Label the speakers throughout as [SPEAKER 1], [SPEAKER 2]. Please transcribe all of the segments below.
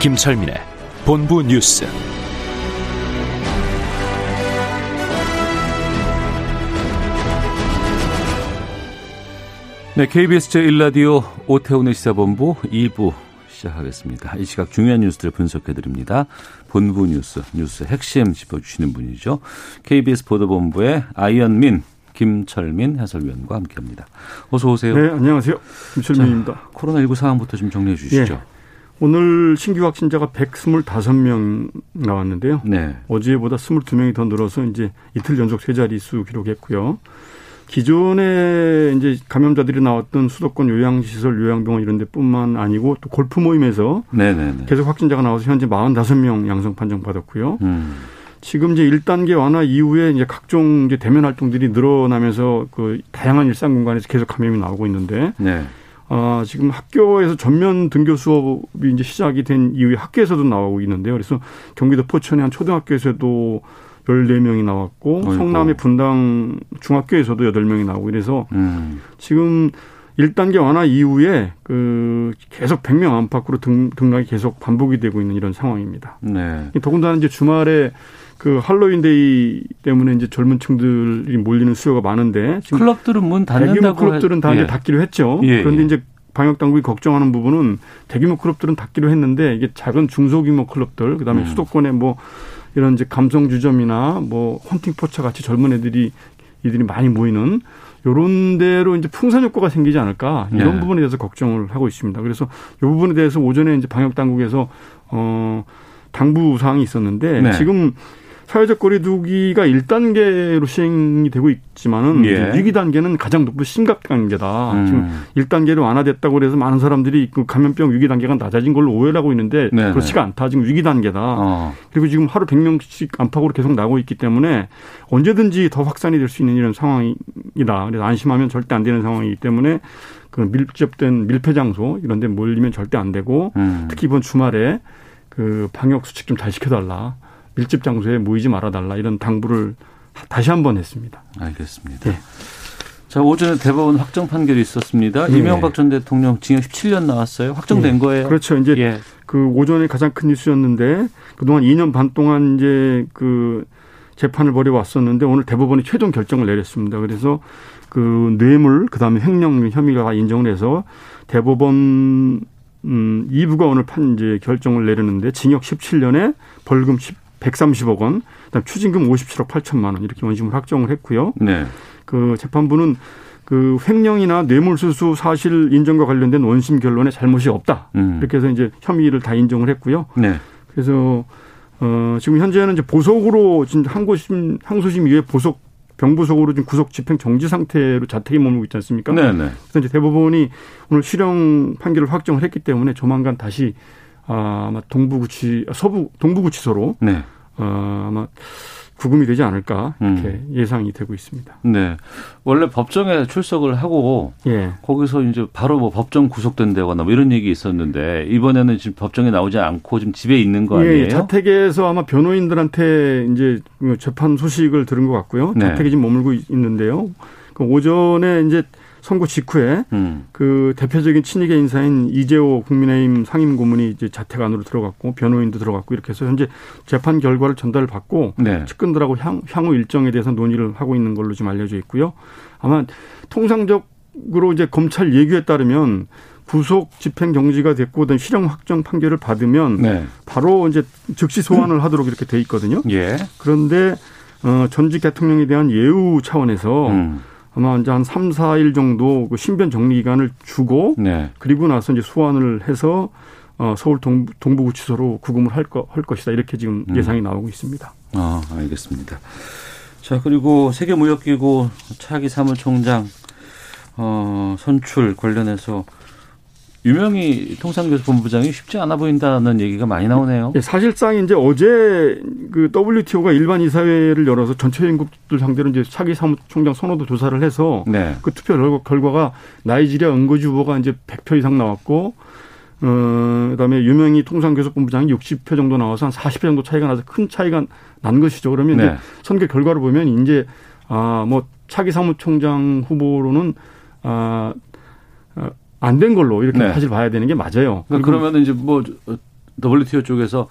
[SPEAKER 1] 김철민의 본부 뉴스. 네, KBS 제1라디오 오태훈의 시사본부 2부 시작하겠습니다. 이 시각 중요한 뉴스들을 분석해드립니다. 본부 뉴스, 뉴스 핵심 짚어주시는 분이죠. KBS 보도본부의 아이언민, 김철민 해설위원과 함께합니다. 어서 오세요.
[SPEAKER 2] 네, 안녕하세요. 김철민입니다.
[SPEAKER 1] 자, 코로나19 상황부터 좀 정리해 주시죠.
[SPEAKER 2] 예. 오늘 신규 확진자가 125명 나왔는데요.
[SPEAKER 1] 네.
[SPEAKER 2] 어제보다 22명이 더 늘어서 이제 이틀 연속 세 자릿수 기록했고요. 기존에 이제 감염자들이 나왔던 수도권 요양시설, 요양병원 이런 데뿐만 아니고 또 골프 모임에서
[SPEAKER 1] 네네네.
[SPEAKER 2] 계속 확진자가 나와서 현재 45명 양성 판정 받았고요.
[SPEAKER 1] 음.
[SPEAKER 2] 지금 이제 1단계 완화 이후에 이제 각종 이제 대면 활동들이 늘어나면서 그 다양한 일상 공간에서 계속 감염이 나오고 있는데
[SPEAKER 1] 네.
[SPEAKER 2] 아, 지금 학교에서 전면 등교 수업이 이제 시작이 된 이후에 학교에서도 나오고 있는데요. 그래서 경기도 포천의 한 초등학교에서도 14명이 나왔고
[SPEAKER 1] 어이구.
[SPEAKER 2] 성남의 분당 중학교에서도 8명이 나오고 이래서
[SPEAKER 1] 음.
[SPEAKER 2] 지금 1단계 완화 이후에 그 계속 100명 안팎으로 등, 등락이 계속 반복이 되고 있는 이런 상황입니다.
[SPEAKER 1] 네.
[SPEAKER 2] 더군다나 이제 주말에 그 할로윈데이 때문에 이제 젊은 층들이 몰리는 수요가 많은데 지금
[SPEAKER 1] 클럽들은 문
[SPEAKER 2] 대규모
[SPEAKER 1] 닫는다고
[SPEAKER 2] 클럽들은 다
[SPEAKER 1] 하-
[SPEAKER 2] 이제
[SPEAKER 1] 예.
[SPEAKER 2] 닫기로 했죠.
[SPEAKER 1] 예,
[SPEAKER 2] 그런데
[SPEAKER 1] 예.
[SPEAKER 2] 이제 방역 당국이 걱정하는 부분은 대규모 클럽들은 닫기로 했는데 이게 작은 중소규모 클럽들 그다음에
[SPEAKER 1] 음.
[SPEAKER 2] 수도권에 뭐 이런 이제 감성 주점이나 뭐 헌팅 포차 같이 젊은 애들이 이들이 많이 모이는 요런 데로 이제 풍선 효과가 생기지 않을까 이런
[SPEAKER 1] 네.
[SPEAKER 2] 부분에 대해서 걱정을 하고 있습니다. 그래서 이 부분에 대해서 오전에 이제 방역 당국에서 어 당부 사항이 있었는데
[SPEAKER 1] 네.
[SPEAKER 2] 지금 사회적 거리두기가 1단계로 시행이 되고 있지만은
[SPEAKER 1] 예.
[SPEAKER 2] 위기 단계는 가장 높은 심각 단계다.
[SPEAKER 1] 음.
[SPEAKER 2] 지금 1단계로 완화됐다고 그래서 많은 사람들이 그 감염병 위기 단계가 낮아진 걸로 오해를 하고 있는데
[SPEAKER 1] 네네.
[SPEAKER 2] 그렇지가 않다. 지금 위기 단계다.
[SPEAKER 1] 어.
[SPEAKER 2] 그리고 지금 하루 100명씩 안팎으로 계속 나오고 있기 때문에 언제든지 더 확산이 될 수 있는 이런 상황이다. 그래서 안심하면 절대 안 되는 상황이기 때문에 그 밀접된 밀폐 장소 이런 데 몰리면 절대 안 되고
[SPEAKER 1] 음.
[SPEAKER 2] 특히 이번 주말에 그 방역 수칙 좀잘 지켜달라. 밀집 장소에 모이지 말아달라. 이런 당부를 다시 한 번 했습니다.
[SPEAKER 1] 알겠습니다.
[SPEAKER 2] 예.
[SPEAKER 1] 자, 오전에 대법원 확정 판결이 있었습니다.
[SPEAKER 2] 예.
[SPEAKER 1] 이명박 전 대통령 징역 17년 나왔어요. 확정된
[SPEAKER 2] 예.
[SPEAKER 1] 거예요.
[SPEAKER 2] 그렇죠. 이제
[SPEAKER 1] 예.
[SPEAKER 2] 그 오전에 가장 큰 뉴스였는데 그동안 2년 반 동안 이제 그 재판을 벌여 왔었는데 오늘 대법원이 최종 결정을 내렸습니다. 그래서 그 뇌물 그다음에 횡령 혐의가 인정을 해서 대법원 음 2부가 오늘 판 이제 결정을 내렸는데 징역 17년에 벌금 10, 130억 원, 그다음 추징금 57억 8천만 원 이렇게 원심을 확정을 했고요.
[SPEAKER 1] 네.
[SPEAKER 2] 그 재판부는 그 횡령이나 뇌물수수 사실 인정과 관련된 원심 결론에 잘못이 없다.
[SPEAKER 1] 음.
[SPEAKER 2] 이렇게 해서 이제 혐의를 다 인정을 했고요.
[SPEAKER 1] 네.
[SPEAKER 2] 그래서 어 지금 현재는 이제 보석으로 지금 항고심 항소심 이후에 보석 병보석으로 지금 구속 집행 정지 상태로 자택에 머물고 있지 않습니까?
[SPEAKER 1] 네, 네.
[SPEAKER 2] 그래서 이제 대법원이 오늘 실형 판결을 확정을 했기 때문에 조만간 다시 아, 아마 동부구치 아, 서부 동부구치소로
[SPEAKER 1] 네.
[SPEAKER 2] 어, 아마 구금이 되지 않을까 이렇게
[SPEAKER 1] 음.
[SPEAKER 2] 예상이 되고 있습니다.
[SPEAKER 1] 네. 원래 법정에 출석을 하고
[SPEAKER 2] 예.
[SPEAKER 1] 거기서 이제 바로 뭐 법정 구속된다거나 뭐 이런 얘기 있었는데 이번에는 지금 법정에 나오지 않고 지금 집에 있는 거 아니에요?
[SPEAKER 2] 예, 자택에서 아마 변호인들한테 이제 그 재판 소식을 들은 것 같고요.
[SPEAKER 1] 네.
[SPEAKER 2] 자택에 지금 머물고 있- 있는데요. 그 오전에 이제 선거 직후에
[SPEAKER 1] 음.
[SPEAKER 2] 그 대표적인 친이계 인사인 이재호 국민의힘 상임 고문이 이제 자택 안으로 들어갔고 변호인도 들어갔고 이렇게 해서 현재 재판 결과를 전달을 받고
[SPEAKER 1] 네.
[SPEAKER 2] 측근들하고 향, 향후 일정에 대해서 논의를 하고 있는 걸로 지금 알려져 있고요. 아마 통상적으로 이제 검찰 예규에 따르면 구속 집행 정지가 됐고 그다음 실형 확정 판결을 받으면
[SPEAKER 1] 네.
[SPEAKER 2] 바로 이제 즉시 소환을 하도록 이렇게 돼 있거든요.
[SPEAKER 1] 예.
[SPEAKER 2] 그런데 어 전직 대통령에 대한 예우 차원에서
[SPEAKER 1] 음.
[SPEAKER 2] 아마 이제 한 3, 4일 정도 그 신변 정리 기간을 주고
[SPEAKER 1] 네.
[SPEAKER 2] 그리고 나서 이제 소환을 해서 어 서울 동부, 동부구치소로 구금을 할, 거, 할 것이다. 이렇게 지금
[SPEAKER 1] 음.
[SPEAKER 2] 예상이 나오고 있습니다.
[SPEAKER 1] 아, 알겠습니다. 자, 그리고 세계무역기구 차기 사무총장 어, 선출 관련해서 유명희 통상교섭본부장이 쉽지 않아 보인다는 얘기가 많이 나오네요.
[SPEAKER 2] 예, 사실상 이제 어제 그 WTO가 일반 이사회를 열어서 전체 회원국들 상대로 이제 차기 사무총장 선호도 조사를 해서
[SPEAKER 1] 네.
[SPEAKER 2] 그 투표 결과- 결과가 나이지리아 은거지 후보가 이제 100표 이상 나왔고 어 그다음에 유명희 통상교섭본부장이 60표 정도 나와서 한 40표 정도 차이가 나서 큰 차이가 난 것이죠. 그러면
[SPEAKER 1] 네.
[SPEAKER 2] 이제 선거 결과를 보면 이제 아뭐 차기 사무총장 후보로는 아, 아 안 된 걸로 이렇게
[SPEAKER 1] 네.
[SPEAKER 2] 사실 봐야 되는 게 맞아요.
[SPEAKER 1] 그러니까 그러면 이제 뭐 WTO 쪽에서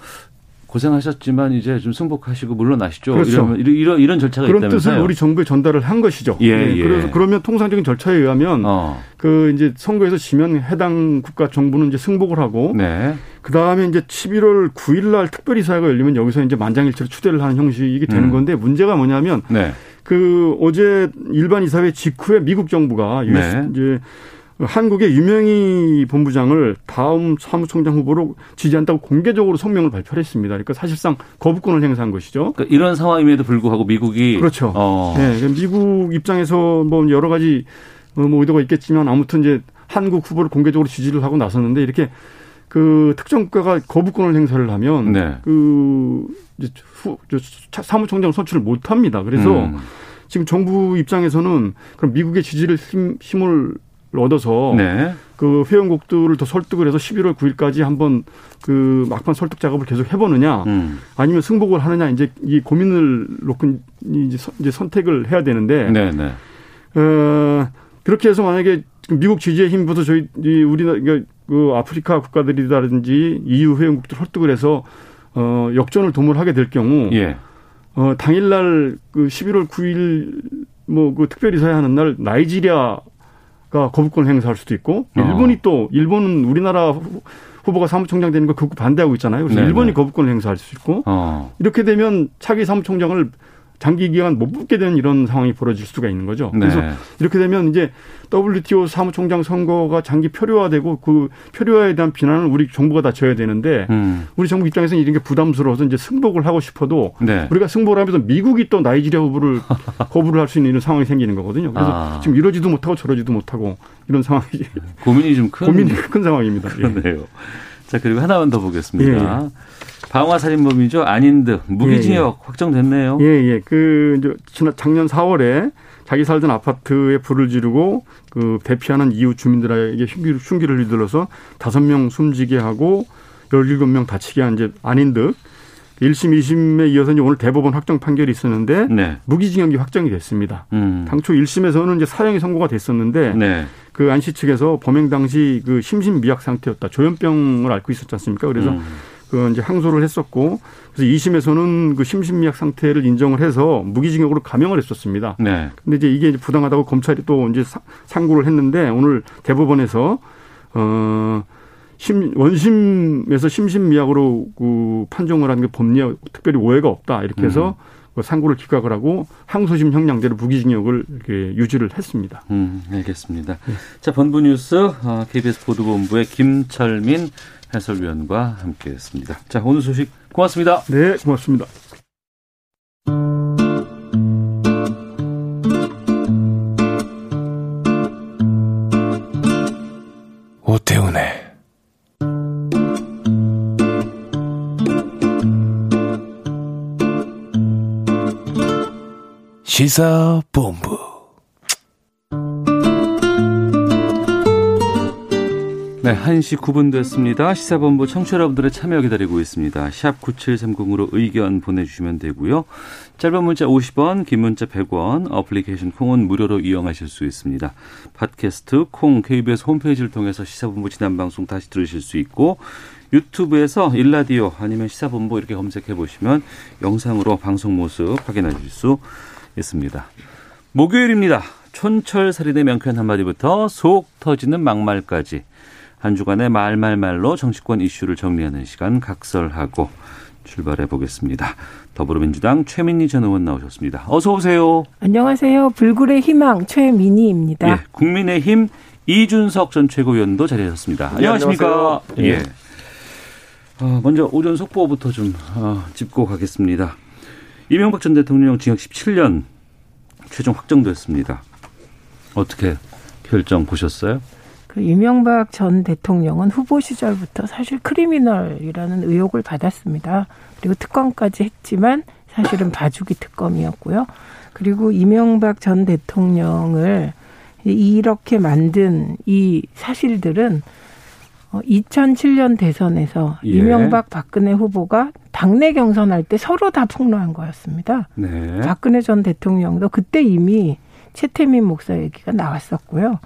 [SPEAKER 1] 고생하셨지만 이제 좀 승복하시고 물러나시죠.
[SPEAKER 2] 그렇죠.
[SPEAKER 1] 이러면 이런 이런, 절차가
[SPEAKER 2] 그런
[SPEAKER 1] 있다면서요.
[SPEAKER 2] 뜻을 우리 정부에 전달을 한 것이죠.
[SPEAKER 1] 예,
[SPEAKER 2] 네,
[SPEAKER 1] 예.
[SPEAKER 2] 그래서 그러면 통상적인 절차에 의하면
[SPEAKER 1] 어.
[SPEAKER 2] 그 이제 선거에서 지면 해당 국가 정부는 이제 승복을 하고
[SPEAKER 1] 네.
[SPEAKER 2] 그 다음에 이제 11월 9일 날 특별이사회가 열리면 여기서 이제 만장일치로 추대를 하는 형식이 되는
[SPEAKER 1] 음.
[SPEAKER 2] 건데 문제가 뭐냐면
[SPEAKER 1] 네.
[SPEAKER 2] 그 어제 일반 이사회 직후에 미국 정부가
[SPEAKER 1] 네.
[SPEAKER 2] 이제 한국의 유명희 본부장을 다음 사무총장 후보로 지지한다고 공개적으로 성명을 발표를 했습니다. 그러니까 사실상 거부권을 행사한 것이죠.
[SPEAKER 1] 그러니까 이런 상황임에도 불구하고 미국이
[SPEAKER 2] 그렇죠.
[SPEAKER 1] 어.
[SPEAKER 2] 네, 그러니까 미국 입장에서 뭐 여러 가지 어, 뭐 의도가 있겠지만 아무튼 이제 한국 후보를 공개적으로 지지를 하고 나섰는데 이렇게 그 특정 국가가 거부권을 행사를 하면
[SPEAKER 1] 네.
[SPEAKER 2] 그 이제 후, 사무총장 선출을 못 합니다. 그래서
[SPEAKER 1] 음.
[SPEAKER 2] 지금 정부 입장에서는 그럼 미국의 지지를 힘, 힘을 얻어서
[SPEAKER 1] 네.
[SPEAKER 2] 그 회원국들을 더 설득을 해서 11월 9일까지 한번 그 막판 설득 작업을 계속 해보느냐
[SPEAKER 1] 음.
[SPEAKER 2] 아니면 승복을 하느냐 이제 이 고민을 놓고 이제, 선- 선택을 해야 되는데
[SPEAKER 1] 네, 네.
[SPEAKER 2] 어, 그렇게 해서 만약에 지금 미국 지지에 힘입어서 저희 이 우리나라 그러니까 그 아프리카 국가들이라든지 EU 회원국들 설득을 해서 어, 역전을 도모하게 될 경우
[SPEAKER 1] 예.
[SPEAKER 2] 어, 당일날 그 11월 9일 뭐 그 특별이사회 하는 날 나이지리아 가 거부권 행사할 수도 있고
[SPEAKER 1] 어.
[SPEAKER 2] 일본이 또 일본은 우리나라 후- 후보가 사무총장 되는 거 극구 반대하고 있잖아요. 그래서
[SPEAKER 1] 네네.
[SPEAKER 2] 일본이 거부권을 행사할 수 있고
[SPEAKER 1] 어.
[SPEAKER 2] 이렇게 되면 차기 사무총장을 장기 기간 못 뽑게 되는 이런 상황이 벌어질 수가 있는 거죠. 그래서
[SPEAKER 1] 네.
[SPEAKER 2] 이렇게 되면 이제 WTO 사무총장 선거가 장기 표류화되고 그 표류화에 대한 비난을 우리 정부가 다 져야 되는데
[SPEAKER 1] 음.
[SPEAKER 2] 우리 정부 입장에서는 이런 게 부담스러워서 이제 승복을 하고 싶어도
[SPEAKER 1] 네.
[SPEAKER 2] 우리가 승복을 하면서 미국이 또 나이지리아 후보를 거부를 할 수 있는 이런 상황이 생기는 거거든요. 그래서
[SPEAKER 1] 아.
[SPEAKER 2] 지금 이러지도 못하고 저러지도 못하고 이런 상황이
[SPEAKER 1] 고민이 좀 큰.
[SPEAKER 2] 고민이 큰 상황입니다. 예.
[SPEAKER 1] 그러네요. 자, 그리고 하나만 더 보겠습니다. 방화 살인범이죠. 아닌 듯 무기징역 확정됐네요.
[SPEAKER 2] 예, 예. 그, 이제, 지난, 작년 4월에 자기 살던 아파트에 불을 지르고 그 대피하는 이웃 주민들에게 흉기를, 흉기를 휘둘러서 다섯 명 숨지게 하고 17명 다치게 한 이제 아닌 듯 1심, 2심에 이어서 이제 오늘 대법원 확정 판결이 있었는데
[SPEAKER 1] 네.
[SPEAKER 2] 무기징역이 확정이 됐습니다.
[SPEAKER 1] 음.
[SPEAKER 2] 당초 1심에서는 이제 사형이 선고가 됐었는데
[SPEAKER 1] 네.
[SPEAKER 2] 그 안씨 측에서 범행 당시 그 심신미약 상태였다. 조현병을 앓고 있었지 않습니까? 그래서
[SPEAKER 1] 음.
[SPEAKER 2] 그 이제 항소를 했었고 그래서 2심에서는 그 심신미약 상태를 인정을 해서 무기징역으로 감형을 했었습니다.
[SPEAKER 1] 네.
[SPEAKER 2] 근데 이제 이게 이제 부당하다고 검찰이 또 이제 사- 상고를 했는데 오늘 대법원에서 어 심, 원심에서 심신미약으로 그 판정을 한 게 법리에 특별히 오해가 없다 이렇게 해서 그 상고를 기각을 하고 항소심 형량대로 무기징역을 이렇게 유지를 했습니다.
[SPEAKER 1] 음, 알겠습니다. 자, 본부 뉴스 어, KBS 보도본부의 김철민 해설위원과 함께했습니다. 자, 오늘 소식 고맙습니다.
[SPEAKER 2] 네, 고맙습니다.
[SPEAKER 3] 오태훈의 시사본부
[SPEAKER 1] 네, 1시 9분 됐습니다. 시사본부 청취자 여러분들의 참여 기다리고 있습니다. 샵 9730으로 의견 보내주시면 되고요. 짧은 문자 50원, 긴 문자 100원, 어플리케이션 콩은 무료로 이용하실 수 있습니다. 팟캐스트 콩 KBS 홈페이지를 통해서 시사본부 지난 방송 다시 들으실 수 있고 유튜브에서 일라디오 아니면 시사본부 이렇게 검색해 보시면 영상으로 방송 모습 확인하실 수 있습니다. 목요일입니다. 촌철살인의 명쾌한 한마디부터 속 터지는 막말까지 한 주간의 말말말로 정치권 이슈를 정리하는 시간 각설하고 출발해 보겠습니다. 더불어민주당 최민희 전 의원 나오셨습니다. 어서 오세요.
[SPEAKER 4] 안녕하세요. 불굴의 희망 최민희입니다.
[SPEAKER 1] 예, 국민의힘 이준석 전 최고위원도 자리하셨습니다. 안녕하십니까? 예. 어, 먼저 오전 속보부터 좀 어, 짚고 가겠습니다. 이명박 전 대통령 징역 17년 최종 확정됐습니다. 어떻게 결정 보셨어요?
[SPEAKER 4] 그 이명박 전 대통령은 후보 시절부터 사실 크리미널이라는 의혹을 받았습니다. 그리고 특검까지 했지만 사실은 봐주기 특검이었고요. 그리고 이명박 전 대통령을 이렇게 만든 이 사실들은 2007년 대선에서
[SPEAKER 1] 예.
[SPEAKER 4] 이명박 박근혜 후보가 당내 경선할 때 서로 다 폭로한 거였습니다.
[SPEAKER 1] 네.
[SPEAKER 4] 박근혜 전 대통령도 그때 이미 최태민 목사 얘기가 나왔었고요.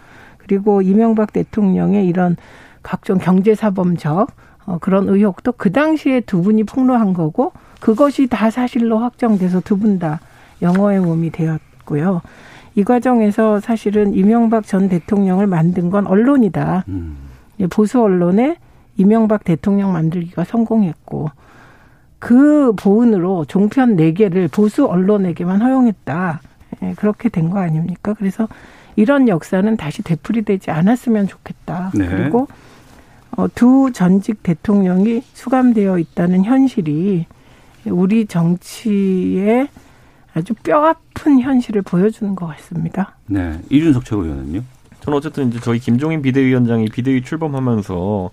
[SPEAKER 4] 그리고 이명박 대통령의 이런 각종 경제사범적 어, 그런 의혹도 그 당시에 두 분이 폭로한 거고 그것이 다 사실로 확정돼서 두 분 다 영어의 몸이 되었고요. 이 과정에서 사실은 이명박 전 대통령을 만든 건 언론이다.
[SPEAKER 1] 음.
[SPEAKER 4] 예, 보수 언론에 이명박 대통령 만들기가 성공했고 그 보은으로 종편 네개를 보수 언론에게만 허용했다. 예, 그렇게 된 거 아닙니까? 그래서 이런 역사는 다시 되풀이되지 않았으면 좋겠다.
[SPEAKER 1] 네.
[SPEAKER 4] 그리고 어, 두 전직 대통령이 수감되어 있다는 현실이 우리 정치의 아주 뼈아픈 현실을 보여주는 것 같습니다.
[SPEAKER 1] 네. 이준석 최고위원은요?
[SPEAKER 5] 저는 어쨌든 이제 저희 김종인 비대위원장이 비대위 출범하면서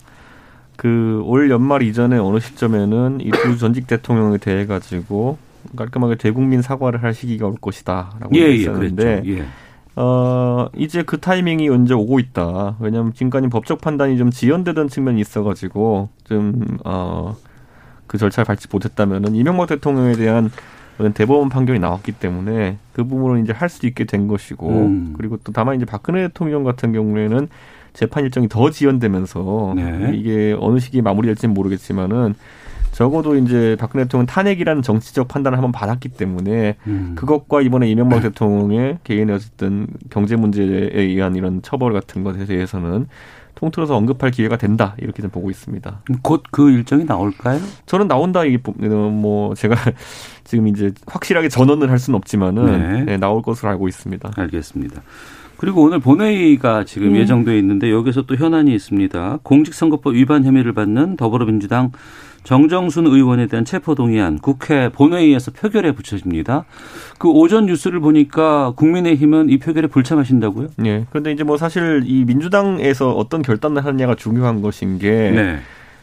[SPEAKER 5] 그 올 연말 이전에 어느 시점에는 이 두 전직 대통령에 대해 가지고 깔끔하게 대국민 사과를 할 시기가 올 것이다라고
[SPEAKER 1] 예, 예,
[SPEAKER 5] 했었는데
[SPEAKER 1] 그랬죠. 예.
[SPEAKER 5] 어 이제 그 타이밍이 언제 오고 있다. 왜냐하면 지금까지 법적 판단이 좀 지연되던 측면이 있어가지고 좀 어 그 절차를 밟지 못했다면은 이명박 대통령에 대한 대법원 판결이 나왔기 때문에 그 부분을 이제 할 수 있게 된 것이고
[SPEAKER 1] 음.
[SPEAKER 5] 그리고 또 다만 이제 박근혜 대통령 같은 경우에는 재판 일정이 더 지연되면서
[SPEAKER 1] 네.
[SPEAKER 5] 이게 어느 시기에 마무리될지는 모르겠지만은 적어도 이제 박근혜 대통령 탄핵이라는 정치적 판단을 한번 받았기 때문에
[SPEAKER 1] 음.
[SPEAKER 5] 그것과 이번에 이명박 대통령의 개인의 어쨌든 경제 문제에 의한 이런 처벌 같은 것에 대해서는 통틀어서 언급할 기회가 된다 이렇게 좀 보고 있습니다.
[SPEAKER 1] 곧 그 일정이 나올까요?
[SPEAKER 5] 저는 나온다 이게 어, 뭐 제가 지금 이제 확실하게 전언을 할 수는 없지만은
[SPEAKER 1] 네.
[SPEAKER 5] 네, 나올 것으로 알고 있습니다.
[SPEAKER 1] 알겠습니다. 그리고 오늘 본회의가 지금
[SPEAKER 4] 네.
[SPEAKER 1] 예정돼 있는데 여기서 또 현안이 있습니다. 공직선거법 위반 혐의를 받는 더불어민주당 정정순 의원에 대한 체포동의안 국회 본회의에서 표결에 붙여집니다. 그 오전 뉴스를 보니까 국민의힘은 이 표결에 불참하신다고요?
[SPEAKER 5] 예. 그런데 이제 뭐 사실 이 민주당에서 어떤 결단을 하느냐가 중요한 것인 게
[SPEAKER 1] 네.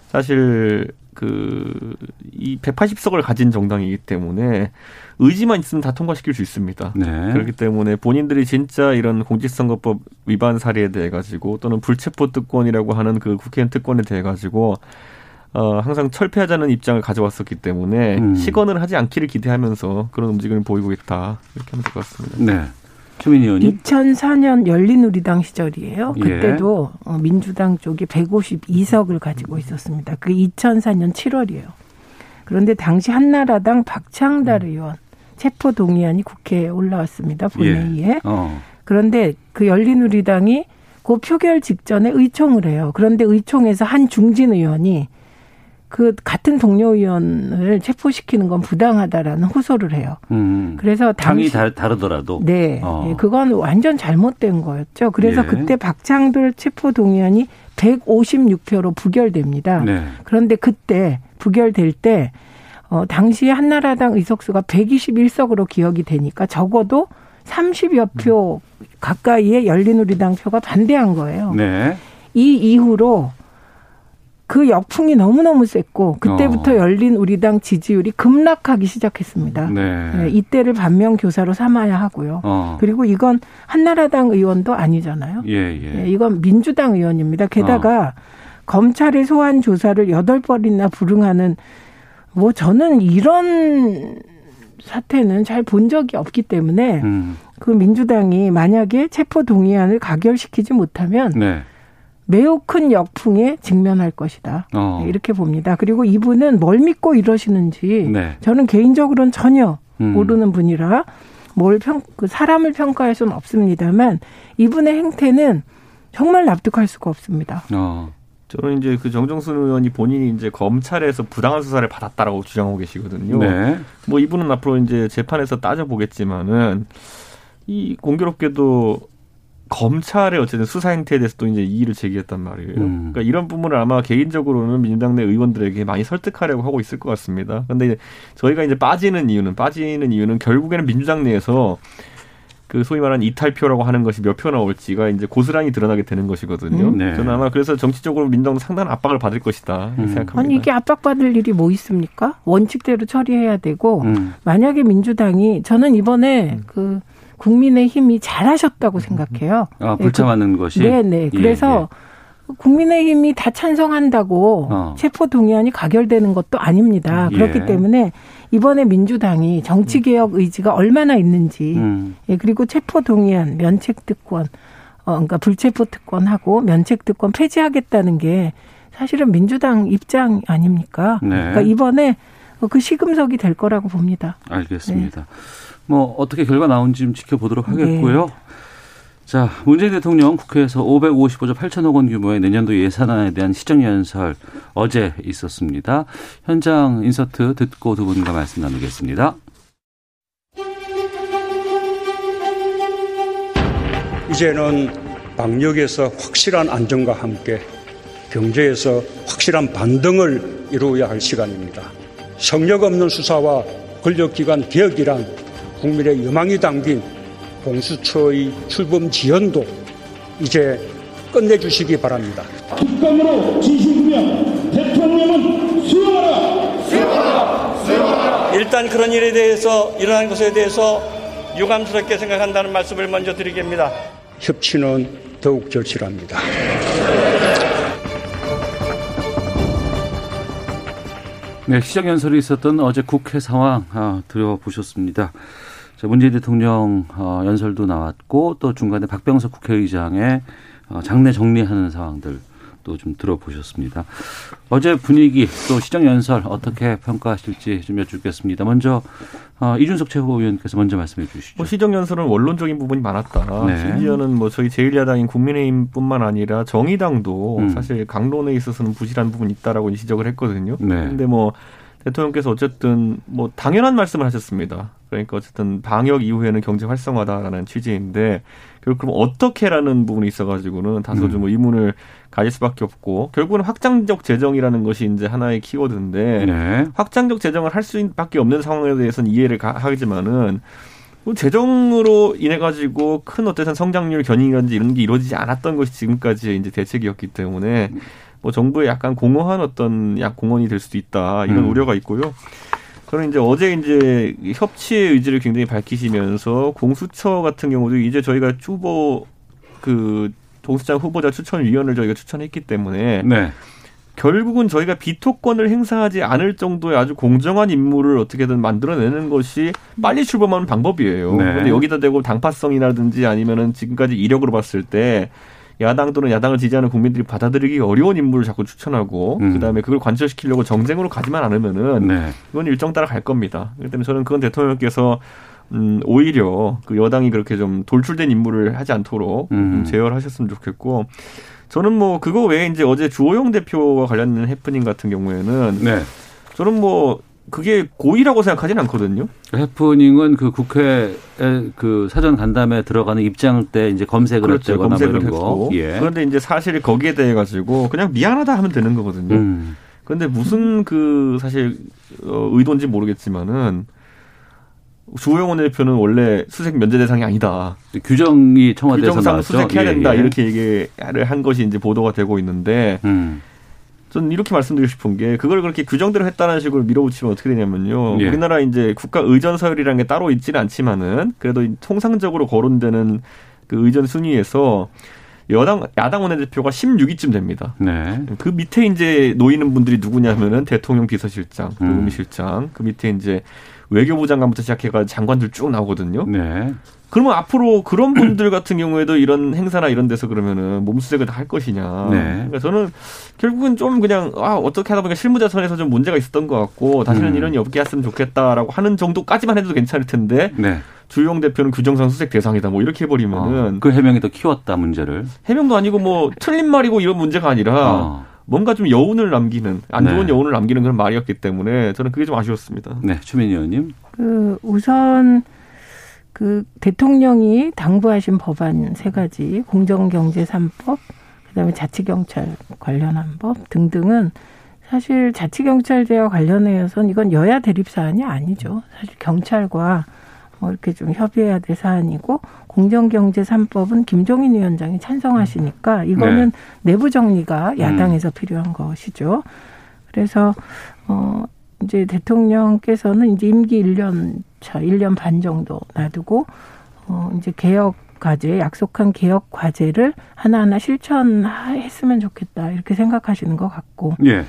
[SPEAKER 5] 사실 그 이 180석을 가진 정당이기 때문에 의지만 있으면 다 통과시킬 수 있습니다.
[SPEAKER 1] 네.
[SPEAKER 5] 그렇기 때문에 본인들이 진짜 이런 공직선거법 위반 사례에 대해 가지고 또는 불체포 특권이라고 하는 그 국회의원 특권에 대해 가지고 어 항상 철폐하자는 입장을 가져왔었기 때문에
[SPEAKER 1] 음.
[SPEAKER 5] 시건을 하지 않기를 기대하면서 그런 움직임을 보이고 있다 이렇게 하면 될 것 같습니다.
[SPEAKER 1] 네. 최민 의원님.
[SPEAKER 4] 2004년 열린우리당 시절이에요.
[SPEAKER 1] 예.
[SPEAKER 4] 그때도 어, 민주당 쪽이 152석을 가지고 있었습니다. 그게 2004년 7월이에요. 그런데 당시 한나라당 박창달
[SPEAKER 1] 음.
[SPEAKER 4] 의원 체포 동의안이 국회에 올라왔습니다. 본회의에.
[SPEAKER 1] 어.
[SPEAKER 4] 그런데 그 열린우리당이 그 표결 직전에 의총을 해요. 그런데 의총에서 한 중진 의원이 그 같은 동료 의원을 체포시키는 건 부당하다라는 호소를 해요.
[SPEAKER 1] 음.
[SPEAKER 4] 그래서
[SPEAKER 1] 당이
[SPEAKER 4] 당시
[SPEAKER 1] 다, 다르더라도.
[SPEAKER 4] 네,
[SPEAKER 1] 어.
[SPEAKER 4] 예, 그건 완전 잘못된 거였죠. 그래서
[SPEAKER 1] 예.
[SPEAKER 4] 그때 박창돌 체포 동의안이 156표로 부결됩니다.
[SPEAKER 1] 네.
[SPEAKER 4] 그런데 그때 부결될 때 어, 당시에 한나라당 의석수가 121석으로 기억이 되니까 적어도 30여 표 가까이의 열린우리당 표가 반대한 거예요.
[SPEAKER 1] 네.
[SPEAKER 4] 이 이후로 그 역풍이 너무너무 셌고 그때부터
[SPEAKER 1] 어.
[SPEAKER 4] 열린 우리 당 지지율이 급락하기 시작했습니다.
[SPEAKER 1] 네.
[SPEAKER 4] 네, 이때를 반면 교사로 삼아야 하고요.
[SPEAKER 1] 어.
[SPEAKER 4] 그리고 이건 한나라당 의원도 아니잖아요.
[SPEAKER 1] 예, 예.
[SPEAKER 4] 예, 이건 민주당 의원입니다. 게다가 검찰의 소환 조사를 여덟 번이나 불응하는 뭐 저는 이런 사태는 잘 본 적이 없기 때문에
[SPEAKER 1] 음.
[SPEAKER 4] 그 민주당이 만약에 체포 동의안을 가결시키지 못하면
[SPEAKER 1] 네.
[SPEAKER 4] 매우 큰 역풍에 직면할 것이다.
[SPEAKER 1] 어.
[SPEAKER 4] 네, 이렇게 봅니다. 그리고 이분은 뭘 믿고 이러시는지
[SPEAKER 1] 네.
[SPEAKER 4] 저는 개인적으로는 전혀
[SPEAKER 1] 음.
[SPEAKER 4] 모르는 분이라 뭘 평, 그 사람을 평가할 수는 없습니다만 이분의 행태는 정말 납득할 수가 없습니다.
[SPEAKER 1] 어.
[SPEAKER 5] 저는 이제 그 정정순 의원이 본인이 이제 검찰에서 부당한 수사를 받았다라고 주장하고 계시거든요.
[SPEAKER 1] 네.
[SPEAKER 5] 뭐 이분은 앞으로 이제 재판에서 따져보겠지만은 이 공교롭게도 검찰의 어쨌든 수사 행태에 대해서 또 이제 이의를 제기했단 말이에요.
[SPEAKER 1] 음.
[SPEAKER 5] 그러니까 이런 부분을 아마 개인적으로는 민주당 내 의원들에게 많이 설득하려고 하고 있을 것 같습니다. 근데 이제 저희가 이제 빠지는 이유는 빠지는 이유는 결국에는 민주당 내에서 그 소위 말하는 이탈표라고 하는 것이 몇 표 나올지가 이제 고스란히 드러나게 되는 것이거든요.
[SPEAKER 4] 음.
[SPEAKER 1] 네.
[SPEAKER 5] 저는 아마 그래서 정치적으로 민주당도 상당한 압박을 받을 것이다
[SPEAKER 1] 음.
[SPEAKER 5] 생각합니다.
[SPEAKER 4] 아니 이게 압박받을 일이 뭐 있습니까? 원칙대로 처리해야 되고
[SPEAKER 1] 음.
[SPEAKER 4] 만약에 민주당이 저는 이번에 그 국민의힘이 잘하셨다고 생각해요.
[SPEAKER 1] 아,
[SPEAKER 4] 예,
[SPEAKER 1] 불참하는 것이.
[SPEAKER 4] 그, 네네.
[SPEAKER 1] 예,
[SPEAKER 4] 그래서 국민의힘이 다 찬성한다고
[SPEAKER 1] 어.
[SPEAKER 4] 체포 동의안이 가결되는 것도 아닙니다.
[SPEAKER 1] 예.
[SPEAKER 4] 그렇기 때문에 이번에 민주당이 정치개혁 의지가 얼마나 있는지
[SPEAKER 1] 예. 음.
[SPEAKER 4] 예, 그리고 체포 동의안, 면책 특권, 어, 그러니까 불체포 특권하고 면책 특권 폐지하겠다는 게 사실은 민주당 입장 아닙니까?
[SPEAKER 1] 네.
[SPEAKER 4] 그러니까 이번에 그 시금석이 될 거라고 봅니다.
[SPEAKER 1] 알겠습니다. 뭐 어떻게 결과 나온지 좀 지켜보도록
[SPEAKER 4] 네.
[SPEAKER 1] 하겠고요. 자, 문재인 대통령 국회에서 555조 8천억 원 규모의 내년도 예산안에 대한 시정연설 어제 있었습니다. 현장 인서트 듣고 두 분과 말씀 나누겠습니다.
[SPEAKER 6] 이제는 방역에서 확실한 안정과 함께 경제에서 확실한 반등을 이루어야 할 시간입니다. 성역 없는 수사와 권력기관 개혁이란 국민의 여망이 담긴 공수처의 출범 지연도 이제 끝내주시기 바랍니다.
[SPEAKER 7] 특검으로 지시구면 대통령은 수용하라.
[SPEAKER 8] 일단 그런 일에 대해서 일어난 것에 대해서 유감스럽게 생각한다는 말씀을 먼저 드리겠습니다.
[SPEAKER 6] 협치는 더욱 절실합니다.
[SPEAKER 1] 네, 시정연설이 있었던 어제 국회 상황 아, 들어보셨습니다. 자, 문재인 대통령 어, 연설도 나왔고 또 중간에 박병석 국회의장의 어, 장례 정리하는 상황들 또 좀 들어보셨습니다. 어제 분위기 또 시정 연설 어떻게 평가하실지 좀 여쭙겠습니다. 먼저 어, 이준석 최고위원께서 먼저 말씀해 주시죠.
[SPEAKER 5] 뭐 시정 연설은 원론적인 부분이 많았다.
[SPEAKER 1] 네.
[SPEAKER 5] 심지어는 뭐 저희 제1야당인 국민의힘뿐만 아니라 정의당도
[SPEAKER 1] 음.
[SPEAKER 5] 사실 강론에 있어서는 부실한 부분이 있다라고 지적을 했거든요.
[SPEAKER 1] 네.
[SPEAKER 5] 근데 뭐 대통령께서 어쨌든 뭐 당연한 말씀을 하셨습니다. 그러니까 어쨌든 방역 이후에는 경제 활성화다라는 취지인데 결국 그럼 어떻게라는 부분이 있어가지고는 다소
[SPEAKER 1] 음.
[SPEAKER 5] 좀 의문을 가질 수밖에 없고 결국은 확장적 재정이라는 것이 이제 하나의 키워드인데
[SPEAKER 1] 네.
[SPEAKER 5] 확장적 재정을 할 수밖에 없는 상황에 대해서는 이해를 가- 하지만은 뭐 재정으로 인해 가지고 큰 어떤 성장률 견인이라든지 이런 게 이루어지지 않았던 것이 지금까지의 이제 대책이었기 때문에 뭐 정부의 약간 공허한 어떤 약 공헌이 될 수도 있다 이런
[SPEAKER 1] 음.
[SPEAKER 5] 우려가 있고요. 저는 이제 어제 이제 협치의 의지를 굉장히 밝히시면서 공수처 같은 경우도 이제 저희가 후보 그 공수장 후보자 추천위원을 저희가 추천했기 때문에
[SPEAKER 1] 네.
[SPEAKER 5] 결국은 저희가 비토권을 행사하지 않을 정도의 아주 공정한 인물을 어떻게든 만들어내는 것이 빨리 출범하는 방법이에요.
[SPEAKER 1] 네.
[SPEAKER 5] 근데 여기다 대고 당파성이라든지 아니면은 지금까지 이력으로 봤을 때 야당 또는 야당을 지지하는 국민들이 받아들이기 어려운 인물을 자꾸 추천하고
[SPEAKER 1] 음.
[SPEAKER 5] 그다음에 그걸 관철시키려고 정쟁으로 가지만 않으면은
[SPEAKER 1] 네.
[SPEAKER 5] 이건 일정 따라 갈 겁니다. 그렇기 때문에 저는 그건 대통령께서 음, 오히려 그 여당이 그렇게 좀 돌출된 인물을 하지 않도록
[SPEAKER 1] 음.
[SPEAKER 5] 좀 제어하셨으면 좋겠고 저는 뭐 그거 외에 이제 어제 주호영 대표와 관련된 해프닝 같은 경우에는
[SPEAKER 1] 네.
[SPEAKER 5] 저는 뭐 그게 고의라고 생각하지는 않거든요.
[SPEAKER 1] 해프닝은 그 국회에 그 사전 간담회 들어가는 입장 때 이제 검색을
[SPEAKER 5] 그렇죠. 검색을
[SPEAKER 1] 뭐 이런
[SPEAKER 5] 했고.
[SPEAKER 1] 거. 예.
[SPEAKER 5] 그런데 이제 사실 거기에 대해 가지고 그냥 미안하다 하면 되는 거거든요.
[SPEAKER 1] 음.
[SPEAKER 5] 그런데 무슨 그 사실 어, 의도인지 모르겠지만은 주호영 대표는 원래 수색 면제 대상이 아니다.
[SPEAKER 1] 규정이 청와대에서
[SPEAKER 5] 규정상
[SPEAKER 1] 나왔죠.
[SPEAKER 5] 수색해야
[SPEAKER 1] 예,
[SPEAKER 5] 된다
[SPEAKER 1] 예.
[SPEAKER 5] 이렇게 얘기를 한 것이 이제 보도가 되고 있는데
[SPEAKER 1] 음.
[SPEAKER 5] 저는 이렇게 말씀드리고 싶은 게 그걸 그렇게 규정대로 했다는 식으로 밀어붙이면 어떻게 되냐면요.
[SPEAKER 1] 예.
[SPEAKER 5] 우리나라 이제 국가 의전 서열이라는 게 따로 있지는 않지만은 그래도 이 통상적으로 거론되는 그 의전 순위에서 여당 야당 원내대표가 16위쯤 됩니다.
[SPEAKER 1] 네.
[SPEAKER 5] 그 밑에 이제 놓이는 분들이 누구냐면은 대통령 비서실장,
[SPEAKER 1] 음.
[SPEAKER 5] 국무실장, 그 밑에 이제 외교부 장관부터 시작해가 장관들 쭉 나오거든요.
[SPEAKER 1] 네.
[SPEAKER 5] 그러면 앞으로 그런 분들 같은 경우에도 이런 행사나 이런 데서 그러면은 몸수색을 다 할 것이냐.
[SPEAKER 1] 네.
[SPEAKER 5] 그러니까 저는 결국은 좀 그냥 아 어떻게 하다 보니까 실무자 선에서 좀 문제가 있었던 것 같고 다시는
[SPEAKER 1] 음.
[SPEAKER 5] 이런 일 없게 했으면 좋겠다라고 하는 정도까지만 해도 괜찮을 텐데
[SPEAKER 1] 네.
[SPEAKER 5] 주영 대표는 규정상 수색 대상이다 뭐 이렇게 해버리면은
[SPEAKER 1] 어, 그 해명이 더 키웠다 문제를.
[SPEAKER 5] 해명도 아니고 뭐 틀린 말이고 이런 문제가 아니라
[SPEAKER 1] 어.
[SPEAKER 5] 뭔가 좀 여운을 남기는 안 좋은
[SPEAKER 1] 네.
[SPEAKER 5] 여운을 남기는 그런 말이었기 때문에 저는 그게 좀 아쉬웠습니다.
[SPEAKER 1] 네, 추민 의원님.
[SPEAKER 4] 그 우선 그 대통령이 당부하신 법안 세 가지 공정경제 삼법 그다음에 자치경찰 관련한 법 등등은 사실 자치경찰제와 관련해서는 이건 여야 대립 사안이 아니죠. 사실 경찰과 뭐 이렇게 좀 협의해야 될 사안이고 공정경제 3법은 김종인 위원장이 찬성하시니까 이거는
[SPEAKER 1] 네.
[SPEAKER 4] 내부 정리가
[SPEAKER 1] 음.
[SPEAKER 4] 야당에서 필요한 것이죠. 그래서 어 이제 대통령께서는 이제 임기 1년 차, 1년 반 정도 놔두고 어 이제 개혁 과제, 약속한 개혁 과제를 하나하나 실천했으면 좋겠다. 이렇게 생각하시는 것 같고.
[SPEAKER 1] 예.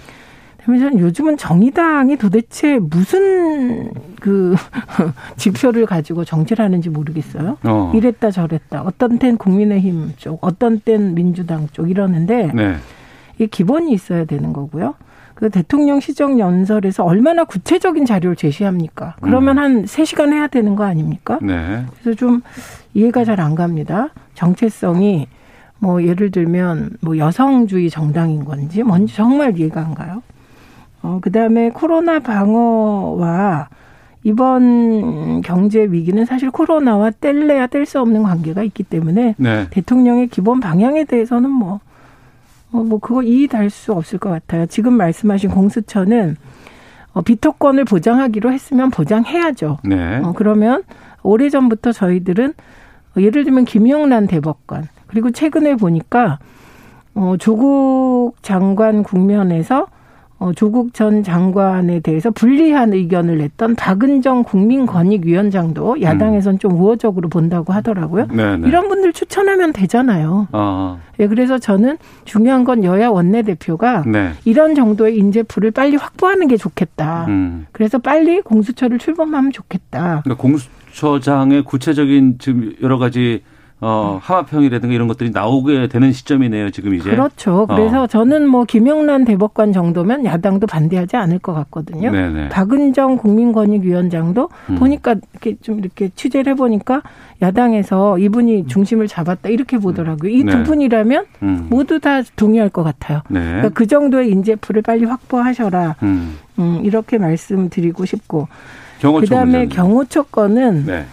[SPEAKER 4] 그러면 요즘은 정의당이 도대체 무슨 그 지표를 가지고 정치를 하는지 모르겠어요.
[SPEAKER 1] 어.
[SPEAKER 4] 이랬다 저랬다. 어떤 때는 국민의힘 쪽, 어떤 때는 민주당 쪽 이러는데
[SPEAKER 1] 네.
[SPEAKER 4] 이게 기본이 있어야 되는 거고요. 그 대통령 시정 연설에서 얼마나 구체적인 자료를 제시합니까? 그러면 한 세시간 해야 되는 거 아닙니까?
[SPEAKER 1] 네.
[SPEAKER 4] 그래서 좀 이해가 잘 안 갑니다. 정체성이 뭐 예를 들면 뭐 여성주의 정당인 건지 뭔지 정말 이해가 안 가요. 어, 그 다음에 코로나 방어와 이번 경제 위기는 사실 코로나와 뗄래야 뗄 수 없는 관계가 있기 때문에
[SPEAKER 1] 네.
[SPEAKER 4] 대통령의 기본 방향에 대해서는 뭐, 어, 뭐 그거 이의 달 수 없을 것 같아요. 지금 말씀하신 공수처는 어, 비토권을 보장하기로 했으면 보장해야죠.
[SPEAKER 1] 네.
[SPEAKER 4] 어, 그러면 오래 전부터 저희들은 어, 예를 들면 김영란 대법관 그리고 최근에 보니까 어, 조국 장관 국면에서 어, 조국 전 장관에 대해서 불리한 의견을 냈던 박은정 국민권익위원장도 야당에선 좀 우호적으로 본다고 하더라고요.
[SPEAKER 1] 네, 네.
[SPEAKER 4] 이런 분들 추천하면 되잖아요.
[SPEAKER 1] 아,
[SPEAKER 4] 예, 그래서 저는 중요한 건 여야 원내대표가
[SPEAKER 1] 네.
[SPEAKER 4] 이런 정도의 인재풀을 빨리 확보하는 게 좋겠다.
[SPEAKER 1] 음.
[SPEAKER 4] 그래서 빨리 공수처를 출범하면 좋겠다.
[SPEAKER 1] 그러니까 공수처장의 구체적인 지금 여러 가지 어, 하마평이라든가 이런 것들이 나오게 되는 시점이네요, 지금 이제.
[SPEAKER 4] 그렇죠. 그래서
[SPEAKER 1] 어.
[SPEAKER 4] 저는 뭐 김영란 대법관 정도면 야당도 반대하지 않을 것 같거든요.
[SPEAKER 1] 네네.
[SPEAKER 4] 박은정 국민권익위원장도
[SPEAKER 1] 음.
[SPEAKER 4] 보니까 이렇게 좀 이렇게 취재를 해보니까 야당에서 이분이 중심을 잡았다 이렇게 보더라고요. 이두
[SPEAKER 1] 네.
[SPEAKER 4] 분이라면
[SPEAKER 1] 음.
[SPEAKER 4] 모두 다 동의할 것 같아요.
[SPEAKER 1] 네.
[SPEAKER 4] 그러니까 그 정도의 인재풀을 빨리 확보하셔라.
[SPEAKER 1] 음.
[SPEAKER 4] 음, 이렇게 말씀드리고 싶고. 그다음에. 경호처 건은
[SPEAKER 1] 네.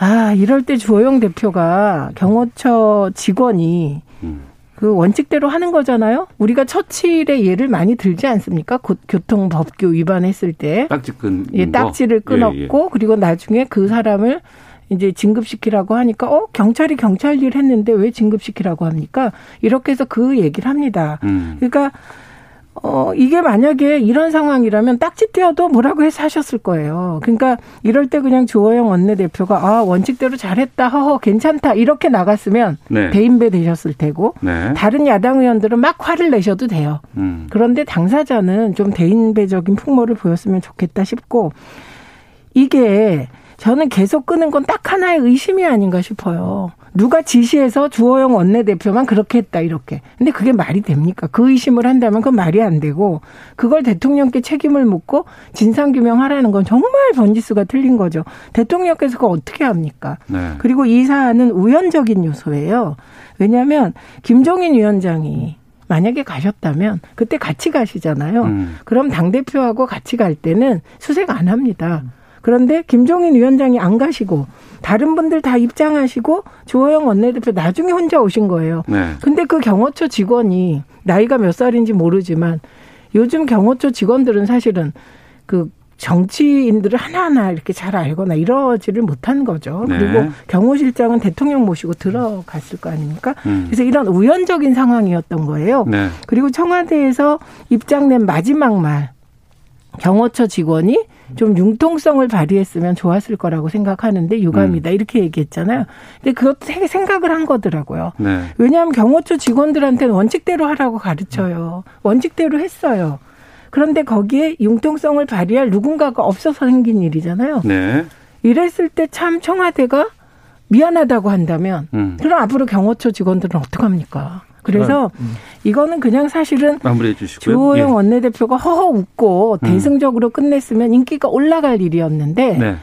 [SPEAKER 4] 아 이럴 때 주호영 대표가 경호처 직원이
[SPEAKER 1] 음.
[SPEAKER 4] 그 원칙대로 하는 거잖아요. 우리가 처칠의 예를 많이 들지 않습니까? 곧 교통법규 위반했을 때
[SPEAKER 1] 딱지 끈.
[SPEAKER 4] 예,
[SPEAKER 1] 거?
[SPEAKER 4] 딱지를 끊었고
[SPEAKER 1] 예, 예.
[SPEAKER 4] 그리고 나중에 그 사람을 이제 진급시키라고 하니까 어 경찰이 경찰 일 했는데 왜 진급시키라고 합니까? 이렇게 해서 그 얘기를 합니다.
[SPEAKER 1] 음.
[SPEAKER 4] 그러니까 어 이게 만약에 이런 상황이라면 딱지 떼어도 뭐라고 해서 하셨을 거예요. 그러니까 이럴 때 그냥 주호영 원내대표가 아 원칙대로 잘했다, 허허 괜찮다 이렇게 나갔으면
[SPEAKER 1] 네.
[SPEAKER 4] 대인배 되셨을 테고
[SPEAKER 1] 네.
[SPEAKER 4] 다른 야당 의원들은 막 화를 내셔도 돼요.
[SPEAKER 1] 음.
[SPEAKER 4] 그런데 당사자는 좀 대인배적인 풍모를 보였으면 좋겠다 싶고 이게 저는 계속 끄는 건 딱 하나의 의심이 아닌가 싶어요. 누가 지시해서 주호영 원내대표만 그렇게 했다 이렇게. 근데 그게 말이 됩니까? 그 의심을 한다면 그건 말이 안 되고 그걸 대통령께 책임을 묻고 진상 규명하라는 건 정말 번지수가 틀린 거죠. 대통령께서 그거 어떻게 합니까?
[SPEAKER 1] 네.
[SPEAKER 4] 그리고 이 사안은 우연적인 요소예요. 왜냐하면 김종인 위원장이 만약에 가셨다면 그때 같이 가시잖아요.
[SPEAKER 1] 음.
[SPEAKER 4] 그럼 당 대표하고 같이 갈 때는 수색 안 합니다. 그런데 김종인 위원장이 안 가시고 다른 분들 다 입장하시고 조호영 원내대표 나중에 혼자 오신 거예요.
[SPEAKER 1] 네.
[SPEAKER 4] 근데 그 경호처 직원이 나이가 몇 살인지 모르지만 요즘 경호처 직원들은 사실은 그 정치인들을 하나하나 이렇게 잘 알거나 이러지를 못한 거죠.
[SPEAKER 1] 네.
[SPEAKER 4] 그리고 경호실장은 대통령 모시고 들어갔을 거 아닙니까?
[SPEAKER 1] 음.
[SPEAKER 4] 그래서 이런 우연적인 상황이었던 거예요.
[SPEAKER 1] 네.
[SPEAKER 4] 그리고 청와대에서 입장 낸 마지막 말 경호처 직원이 좀 융통성을 발휘했으면 좋았을 거라고 생각하는데 유감이다 이렇게 얘기했잖아요. 근데 그것도 생각을 한 거더라고요.
[SPEAKER 1] 네.
[SPEAKER 4] 왜냐하면 경호처 직원들한테는 원칙대로 하라고 가르쳐요. 원칙대로 했어요. 그런데 거기에 융통성을 발휘할 누군가가 없어서 생긴 일이잖아요.
[SPEAKER 1] 네.
[SPEAKER 4] 이랬을 때 참 청와대가 미안하다고 한다면
[SPEAKER 1] 음.
[SPEAKER 4] 그럼 앞으로 경호처 직원들은 어떡합니까? 그래서 이거는 그냥 사실은
[SPEAKER 1] 마무리해 주시고요.
[SPEAKER 4] 주호영
[SPEAKER 1] 예.
[SPEAKER 4] 원내대표가 허허 웃고
[SPEAKER 1] 음.
[SPEAKER 4] 대승적으로 끝냈으면 인기가 올라갈 일이었는데
[SPEAKER 1] 네.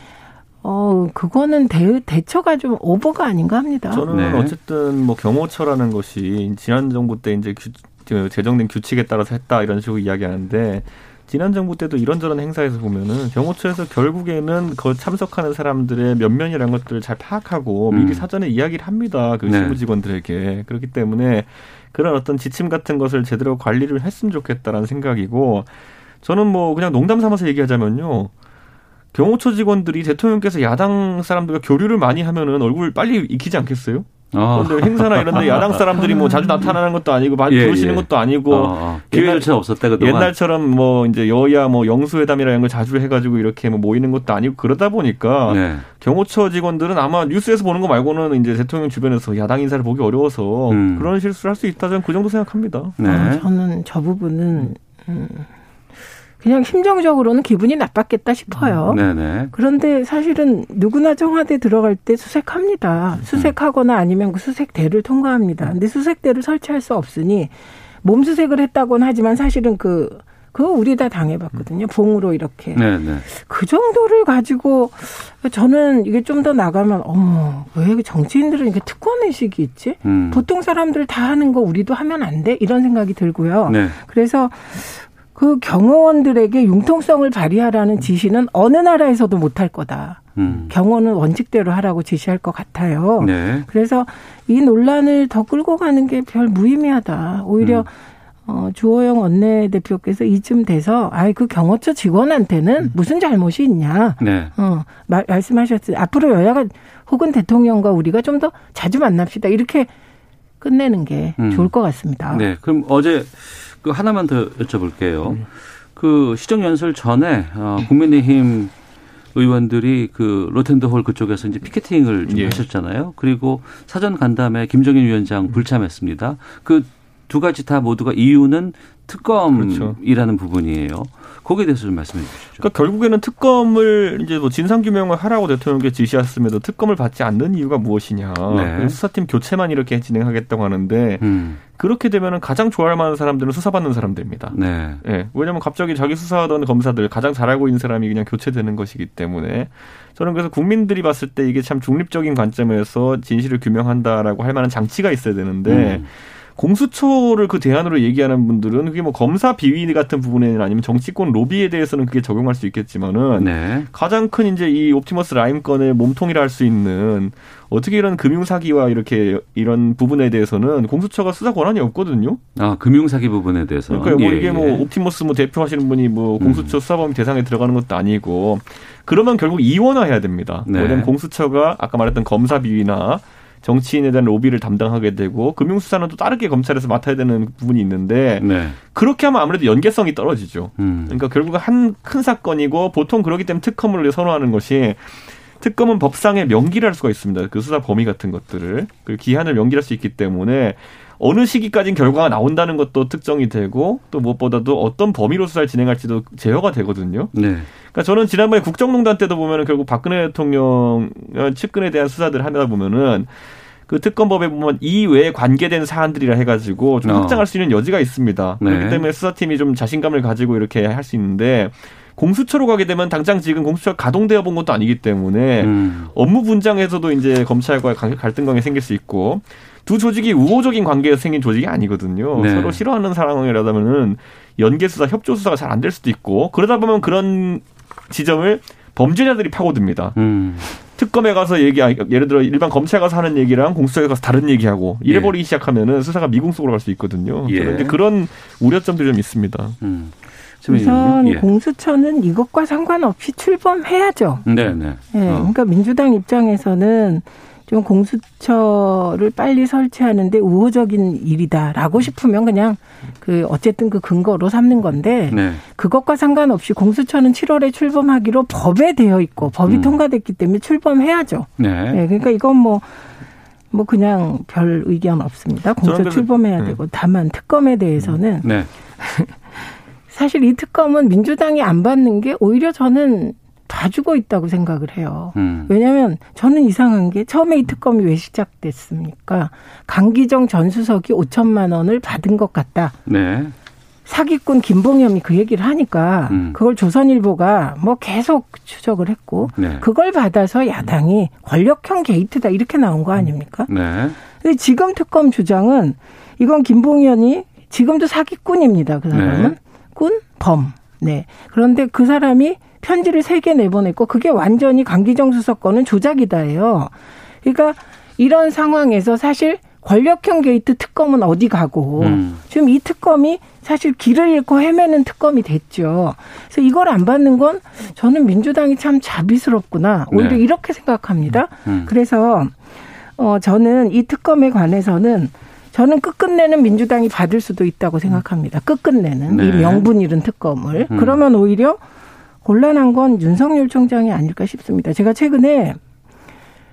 [SPEAKER 4] 어 그거는 대, 대처가 좀 오버가 아닌가 합니다.
[SPEAKER 5] 저는
[SPEAKER 1] 네.
[SPEAKER 5] 어쨌든 뭐 경호처라는 것이 지난 정부 때 이제 규, 그 제정된 규칙에 따라서 했다 이런 식으로 이야기하는데 지난 정부 때도 이런저런 행사에서 보면은 경호처에서 결국에는 그 참석하는 사람들의 면면이라는 것들을 잘 파악하고
[SPEAKER 1] 음.
[SPEAKER 5] 미리 사전에 이야기를 합니다. 그
[SPEAKER 1] 네.
[SPEAKER 5] 실무 직원들에게 그렇기 때문에 그런 어떤 지침 같은 것을 제대로 관리를 했으면 좋겠다라는 생각이고 저는 뭐 그냥 농담 삼아서 얘기하자면요. 경호처 직원들이 대통령께서 야당 사람들과 교류를 많이 하면은 얼굴 빨리 익히지 않겠어요?
[SPEAKER 1] 어.
[SPEAKER 5] 그런데 행사나 이런데 야당 사람들이 뭐 자주 나타나는 것도 아니고 많이
[SPEAKER 1] 예,
[SPEAKER 5] 부르시는
[SPEAKER 1] 예.
[SPEAKER 5] 것도 아니고
[SPEAKER 1] 어, 어. 기회조차 없었다 그동안.
[SPEAKER 5] 옛날처럼 뭐 이제 여야 뭐 영수회담이라 이런 걸 자주 해가지고 이렇게 뭐 모이는 것도 아니고 그러다 보니까
[SPEAKER 1] 네.
[SPEAKER 5] 경호처 직원들은 아마 뉴스에서 보는 거 말고는 이제 대통령 주변에서 야당 인사를 보기 어려워서
[SPEAKER 1] 음.
[SPEAKER 5] 그런 실수를 할 수 있다 저는 그 정도 생각합니다.
[SPEAKER 1] 네.
[SPEAKER 4] 어, 저는 저 부분은 음, 그냥 심정적으로는 기분이 나빴겠다 싶어요.
[SPEAKER 1] 네네.
[SPEAKER 4] 그런데 사실은 누구나 청와대 들어갈 때 수색합니다. 수색하거나 아니면 그 수색대를 통과합니다. 근데 수색대를 설치할 수 없으니 몸수색을 했다고는 하지만 사실은 그 그거 우리 다 당해봤거든요. 봉으로 이렇게.
[SPEAKER 1] 네네.
[SPEAKER 4] 그 정도를 가지고 저는 이게 좀 더 나가면 어머 왜 정치인들은 이렇게 특권 의식이 있지?
[SPEAKER 1] 음.
[SPEAKER 4] 보통 사람들 다 하는 거 우리도 하면 안 돼? 이런 생각이 들고요.
[SPEAKER 1] 네.
[SPEAKER 4] 그래서 그 경호원들에게 융통성을 발휘하라는 지시는 어느 나라에서도 못할 거다.
[SPEAKER 1] 음.
[SPEAKER 4] 경호는 원칙대로 하라고 지시할 것 같아요.
[SPEAKER 1] 네.
[SPEAKER 4] 그래서 이 논란을 더 끌고 가는 게 별 무의미하다. 오히려
[SPEAKER 1] 음.
[SPEAKER 4] 어, 주호영 원내대표께서 이쯤 돼서 아이 그 경호처 직원한테는 무슨 잘못이 있냐.
[SPEAKER 1] 네.
[SPEAKER 4] 어, 말, 말씀하셨어요. 앞으로 여야가 혹은 대통령과 우리가 좀 더 자주 만납시다. 이렇게 끝내는 게
[SPEAKER 1] 음.
[SPEAKER 4] 좋을 것 같습니다.
[SPEAKER 1] 네. 그럼 어제 그 하나만 더 여쭤볼게요.
[SPEAKER 5] 음.
[SPEAKER 1] 그 시정 연설 전에 어, 국민의힘 의원들이 그 로텐더홀 그쪽에서 이제 피켓팅을 좀
[SPEAKER 5] 예.
[SPEAKER 1] 하셨잖아요. 그리고 사전 간담회 김정인 위원장 불참했습니다. 그 두 가지 다 모두가 이유는 특검이라는 부분이에요. 거기에 대해서 좀 말씀해 주시죠.
[SPEAKER 5] 그러니까 결국에는 특검을 이제 뭐 진상 규명을 하라고 대통령께 지시했음에도 특검을 받지 않는 이유가 무엇이냐.
[SPEAKER 1] 네.
[SPEAKER 5] 수사팀 교체만 이렇게 진행하겠다고 하는데
[SPEAKER 1] 음.
[SPEAKER 5] 그렇게 되면은 가장 좋아할 만한 사람들은 수사받는 사람들입니다.
[SPEAKER 1] 네.
[SPEAKER 5] 예. 왜냐면 갑자기 자기 수사하던 검사들 가장 잘 알고 있는 사람이 그냥 교체되는 것이기 때문에 저는 그래서 국민들이 봤을 때 이게 참 중립적인 관점에서 진실을 규명한다라고 할 만한 장치가 있어야 되는데
[SPEAKER 1] 음.
[SPEAKER 5] 공수처를 그 대안으로 얘기하는 분들은 그게 뭐 검사 비위 같은 부분에는 아니면 정치권 로비에 대해서는 그게 적용할 수 있겠지만은
[SPEAKER 1] 네.
[SPEAKER 5] 가장 큰 이제 이 옵티머스 라임 건의 몸통이라 할 수 있는 어떻게 이런 금융 사기와 이렇게 이런 부분에 대해서는 공수처가 수사 권한이 없거든요.
[SPEAKER 1] 아, 금융 사기 부분에 대해서.
[SPEAKER 5] 그러니까 뭐
[SPEAKER 1] 예,
[SPEAKER 5] 이게
[SPEAKER 1] 예.
[SPEAKER 5] 뭐 옵티머스 뭐 대표하시는 분이 뭐 공수처 수사범 대상에 들어가는 것도 아니고 그러면 결국 이원화해야 됩니다.
[SPEAKER 1] 네.
[SPEAKER 5] 왜냐하면 공수처가 아까 말했던 검사 비위나 정치인에 대한 로비를 담당하게 되고 금융수사는 또 다르게 검찰에서 맡아야 되는 부분이 있는데
[SPEAKER 1] 네.
[SPEAKER 5] 그렇게 하면 아무래도 연계성이 떨어지죠.
[SPEAKER 1] 음.
[SPEAKER 5] 그러니까 결국 한큰 사건이고 보통 그러기 때문에 특검을 선호하는 것이 특검은 법상의 명기를 할 수가 있습니다. 그 수사 범위 같은 것들을 그 기한을 명기할 수 있기 때문에 어느 시기까지는 결과가 나온다는 것도 특정이 되고 또 무엇보다도 어떤 범위로 수사를 진행할지도 제어가 되거든요.
[SPEAKER 1] 네.
[SPEAKER 5] 그러니까 저는 지난번에 국정농단 때도 보면은 결국 박근혜 대통령 측근에 대한 수사들 하다 보면은 그 특검법에 보면 이 외에 관계된 사안들이라 해가지고 좀
[SPEAKER 1] 어.
[SPEAKER 5] 확장할 수 있는 여지가 있습니다.
[SPEAKER 1] 네.
[SPEAKER 5] 그렇기 때문에 수사팀이 좀 자신감을 가지고 이렇게 할 수 있는데 공수처로 가게 되면 당장 지금 공수처가 가동되어 본 것도 아니기 때문에
[SPEAKER 1] 음.
[SPEAKER 5] 업무 분장에서도 이제 검찰과 관- 갈등관계 생길 수 있고 두 조직이 우호적인 관계에서 생긴 조직이 아니거든요.
[SPEAKER 1] 네.
[SPEAKER 5] 서로 싫어하는 상황이라다면은 연계 수사, 협조 수사가 잘 안 될 수도 있고 그러다 보면 그런 지점을 범죄자들이 파고듭니다.
[SPEAKER 1] 음.
[SPEAKER 5] 특검에 가서 얘기, 아, 예를 들어 일반 검찰 가서 하는 얘기랑 공수처에 가서 다른 얘기하고
[SPEAKER 1] 예.
[SPEAKER 5] 이래 버리기 시작하면은 수사가 미궁 속으로 갈 수 있거든요.
[SPEAKER 1] 예.
[SPEAKER 5] 그런데 그런 우려점들이 좀 있습니다.
[SPEAKER 1] 음.
[SPEAKER 4] 우선
[SPEAKER 1] 예.
[SPEAKER 4] 공수처는 이것과 상관없이 출범해야죠.
[SPEAKER 1] 네, 네.
[SPEAKER 4] 예,
[SPEAKER 1] 어.
[SPEAKER 4] 그러니까 민주당 입장에서는 좀 공수처를 빨리 설치하는데 우호적인 일이다라고 싶으면 그냥 그 어쨌든 그 근거로 삼는 건데
[SPEAKER 1] 네.
[SPEAKER 4] 그것과 상관없이 공수처는 7월에 출범하기로 법에 되어 있고 법이
[SPEAKER 1] 음.
[SPEAKER 4] 통과됐기 때문에 출범해야죠.
[SPEAKER 1] 네.
[SPEAKER 4] 예, 그러니까 이건 뭐, 뭐 그냥 별 의견 없습니다. 공수처 출범해야
[SPEAKER 5] 네.
[SPEAKER 4] 되고 다만 특검에 대해서는
[SPEAKER 1] 네.
[SPEAKER 4] 사실 이 특검은 민주당이 안 받는 게 오히려 저는 봐주고 있다고 생각을 해요.
[SPEAKER 1] 음.
[SPEAKER 4] 왜냐하면 저는 이상한 게 처음에 이 특검이 왜 시작됐습니까? 강기정 전 수석이 5천만 원을 받은 것 같다.
[SPEAKER 1] 네.
[SPEAKER 4] 사기꾼 김봉현이 그 얘기를 하니까
[SPEAKER 1] 음.
[SPEAKER 4] 그걸 조선일보가 뭐 계속 추적을 했고
[SPEAKER 1] 네.
[SPEAKER 4] 그걸 받아서 야당이 권력형 게이트다 이렇게 나온 거 아닙니까?
[SPEAKER 1] 네.
[SPEAKER 4] 근데 지금 특검 주장은 이건 김봉현이 지금도 사기꾼입니다. 그 사람은
[SPEAKER 1] 네.
[SPEAKER 4] 꾼, 범. 네. 그런데 그 사람이 편지를 세 개 내보냈고 그게 완전히 강기정 수석 거는 조작이다예요. 그러니까 이런 상황에서 사실 권력형 게이트 특검은 어디 가고
[SPEAKER 1] 음.
[SPEAKER 4] 지금 이 특검이 사실 길을 잃고 헤매는 특검이 됐죠. 그래서 이걸 안 받는 건 저는 민주당이 참 자비스럽구나. 오히려
[SPEAKER 1] 네.
[SPEAKER 4] 이렇게 생각합니다.
[SPEAKER 1] 음.
[SPEAKER 4] 그래서 어 저는 이 특검에 관해서는 저는 끝끝내는 민주당이 받을 수도 있다고 생각합니다. 끝끝내는
[SPEAKER 1] 네.
[SPEAKER 4] 이 명분 잃은 특검을.
[SPEAKER 1] 음.
[SPEAKER 4] 그러면 오히려 곤란한 건 윤석열 총장이 아닐까 싶습니다. 제가 최근에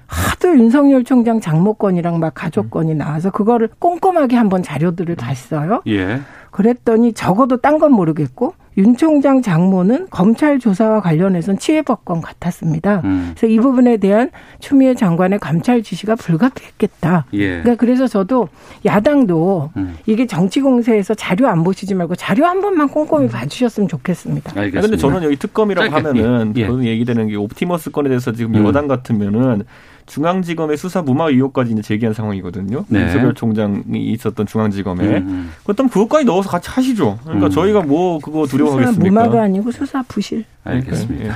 [SPEAKER 4] 하도 윤석열 총장 장모권이랑 막 가족권이 나와서 그거를 꼼꼼하게 한번 자료들을 봤어요.
[SPEAKER 1] 예.
[SPEAKER 4] 그랬더니 적어도 딴 건 모르겠고 윤 총장 장모는 검찰 조사와 관련해서는 치해법권 같았습니다.
[SPEAKER 1] 음.
[SPEAKER 4] 그래서 이 부분에 대한 추미애 장관의 감찰 지시가 불가피했겠다.
[SPEAKER 1] 예.
[SPEAKER 4] 그러니까 그래서 저도 야당도
[SPEAKER 1] 음.
[SPEAKER 4] 이게 정치 공세에서 자료 안 보시지 말고 자료 한 번만 꼼꼼히 봐주셨으면 좋겠습니다.
[SPEAKER 1] 알겠습니다.
[SPEAKER 5] 아, 근데 저는 여기 특검이라고
[SPEAKER 1] 짧게,
[SPEAKER 5] 하면은
[SPEAKER 1] 예, 예.
[SPEAKER 5] 저는 얘기되는 게 옵티머스 건에 대해서 지금
[SPEAKER 1] 음.
[SPEAKER 5] 여당 같으면은 중앙지검의 수사 무마 의혹까지 이제 제기한 상황이거든요.
[SPEAKER 1] 네.
[SPEAKER 5] 윤석열 총장이 있었던 중앙지검에
[SPEAKER 1] 음.
[SPEAKER 5] 그렇다면 그것까지 넣어서 같이 하시죠. 그러니까
[SPEAKER 1] 음.
[SPEAKER 5] 저희가 뭐 그거
[SPEAKER 4] 수사
[SPEAKER 5] 두려워하겠습니까?
[SPEAKER 4] 무마가 아니고 수사 부실.
[SPEAKER 1] 알겠습니다.
[SPEAKER 5] 예.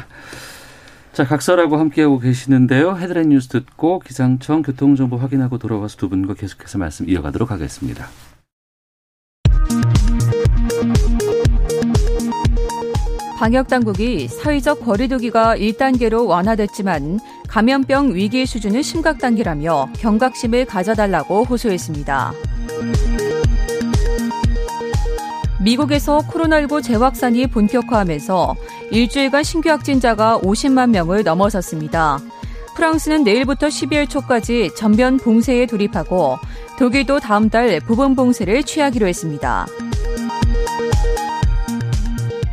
[SPEAKER 1] 자, 각설하고 함께하고 계시는데요. 헤드라인 뉴스 듣고 기상청 교통정보 확인하고 돌아와서 두 분과 계속해서 말씀 이어가도록 하겠습니다.
[SPEAKER 9] 방역당국이 사회적 거리두기가 1단계로 완화됐지만 감염병 위기 수준은 심각 단계라며 경각심을 가져달라고 호소했습니다. 미국에서 코로나19 재확산이 본격화하면서 일주일간 신규 확진자가 50만 명을 넘어섰습니다. 프랑스는 내일부터 12월 초까지 전면 봉쇄에 돌입하고 독일도 다음 달 부분 봉쇄를 취하기로 했습니다.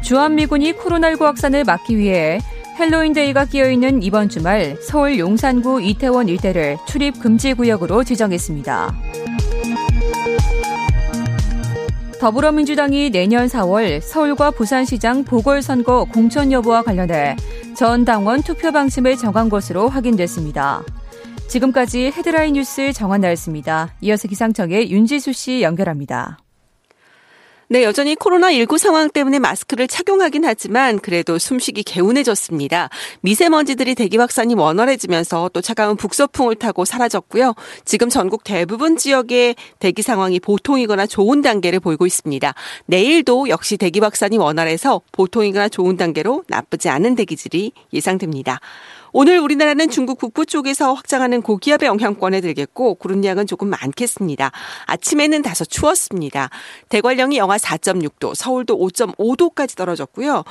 [SPEAKER 9] 주한미군이 코로나19 확산을 막기 위해 핼러윈데이가 끼어있는 이번 주말 서울 용산구 이태원 일대를 출입 금지 구역으로 지정했습니다. 더불어민주당이 내년 4월 서울과 부산시장 보궐선거 공천 여부와 관련해 전 당원 투표 방침을 정한 것으로 확인됐습니다. 지금까지 헤드라인 뉴스 정한 나였습니다. 이어서 기상청의 윤지수 씨 연결합니다.
[SPEAKER 10] 네, 여전히 코로나19 상황 때문에 마스크를 착용하긴 하지만 그래도 숨쉬기 개운해졌습니다. 미세먼지들이 대기 확산이 원활해지면서 또 차가운 북서풍을 타고 사라졌고요. 지금 전국 대부분 지역의 대기 상황이 보통이거나 좋은 단계를 보이고 있습니다. 내일도 역시 대기 확산이 원활해서 보통이거나 좋은 단계로 나쁘지 않은 대기질이 예상됩니다. 오늘 우리나라는 중국 북부 쪽에서 확장하는 고기압의 영향권에 들겠고 구름량은 조금 많겠습니다. 아침에는 다소 추웠습니다. 대관령이 영하 4.6도, 서울도 5.5도까지 떨어졌고요.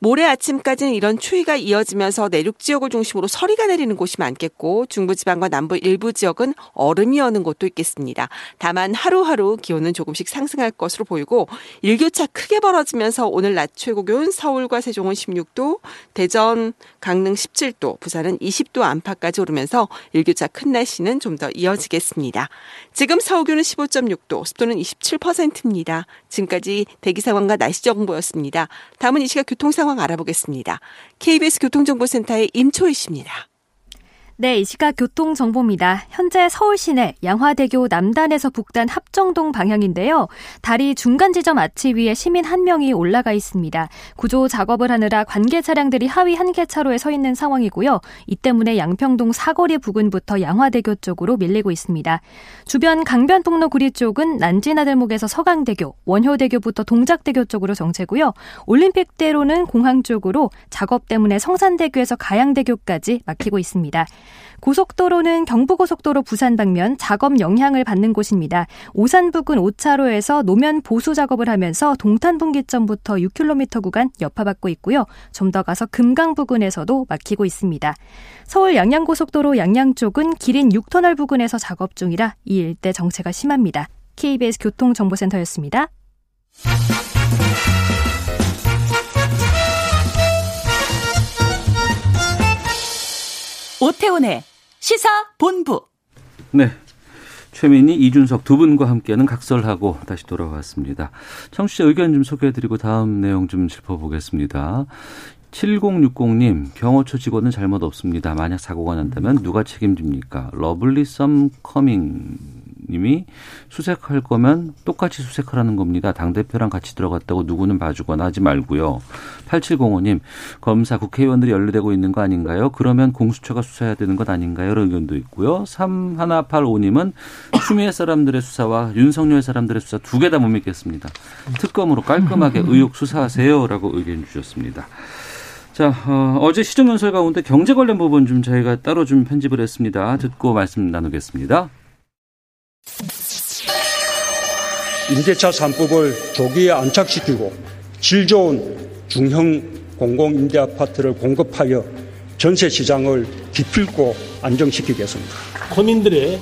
[SPEAKER 10] 모레 아침까지는 이런 추위가 이어지면서 내륙 지역을 중심으로 서리가 내리는 곳이 많겠고 중부지방과 남부 일부 지역은 얼음이 어는 곳도 있겠습니다. 다만 하루하루 기온은 조금씩 상승할 것으로 보이고 일교차 크게 벌어지면서 오늘 낮 최고 기온 서울과 세종은 16도, 대전, 강릉 17도, 부산은 20도 안팎까지 오르면서 일교차 큰 날씨는 좀 더 이어지겠습니다. 지금 서울 기온은 15.6도, 습도는 27%입니다. 지금까지 대기 상황과 날씨 정보였습니다. 다음은 이 시각 교통 상황 알아보겠습니다. KBS 교통정보센터의 임초희 씨입니다.
[SPEAKER 11] 네, 이 시각 교통정보입니다. 현재 서울 시내 양화대교 남단에서 북단 합정동 방향인데요. 다리 중간 지점 아치 위에 시민 한 명이 올라가 있습니다. 구조 작업을 하느라 관계 차량들이 하위 한 개 차로에 서 있는 상황이고요. 이 때문에 양평동 사거리 부근부터 양화대교 쪽으로 밀리고 있습니다. 주변 강변북로 구리 쪽은 난지나들목에서 서강대교, 원효대교부터 동작대교 쪽으로 정체고요. 올림픽대로는 공항 쪽으로 작업 때문에 성산대교에서 가양대교까지 막히고 있습니다. 고속도로는 경부고속도로 부산 방면 작업 영향을 받는 곳입니다. 오산 부근 5차로에서 노면 보수 작업을 하면서 동탄 분기점부터 6km 구간 여파받고 있고요. 좀 더 가서 금강 부근에서도 막히고 있습니다. 서울 양양고속도로 양양 쪽은 기린 6터널 부근에서 작업 중이라 이 일대 정체가 심합니다. KBS 교통정보센터였습니다.
[SPEAKER 12] 오태훈의 시사 본부.
[SPEAKER 1] 네. 최민희, 이준석 두 분과 함께하는 각설하고 다시 돌아왔습니다. 청취자 의견 좀 소개해드리고 다음 내용 좀 짚어보겠습니다. 7060님, 경호처 직원은 잘못 없습니다. 만약 사고가 난다면 누가 책임집니까? 러블리 썸 커밍 님이 수색할 거면 똑같이 수색하라는 겁니다. 당대표랑 같이 들어갔다고 누구는 봐주거나 하지 말고요. 8705님, 검사 국회의원들이 연루되고 있는 거 아닌가요? 그러면 공수처가 수사해야 되는 것 아닌가요? 이런 의견도 있고요. 3185님은 추미애 사람들의 수사와 윤석열 사람들의 수사 두 개 다 못 믿겠습니다. 특검으로 깔끔하게 의혹 수사하세요 라고 의견 주셨습니다. 자, 어, 제 시정연설 가운데 경제 관련 부분 좀 저희가 따로 좀 편집을 했습니다. 듣고 말씀 나누겠습니다.
[SPEAKER 6] 임대차 3법을 조기에 안착시키고 질 좋은 중형 공공임대 아파트를 공급하여 전세 시장을 기필코 안정시키겠습니다.
[SPEAKER 7] 서민들의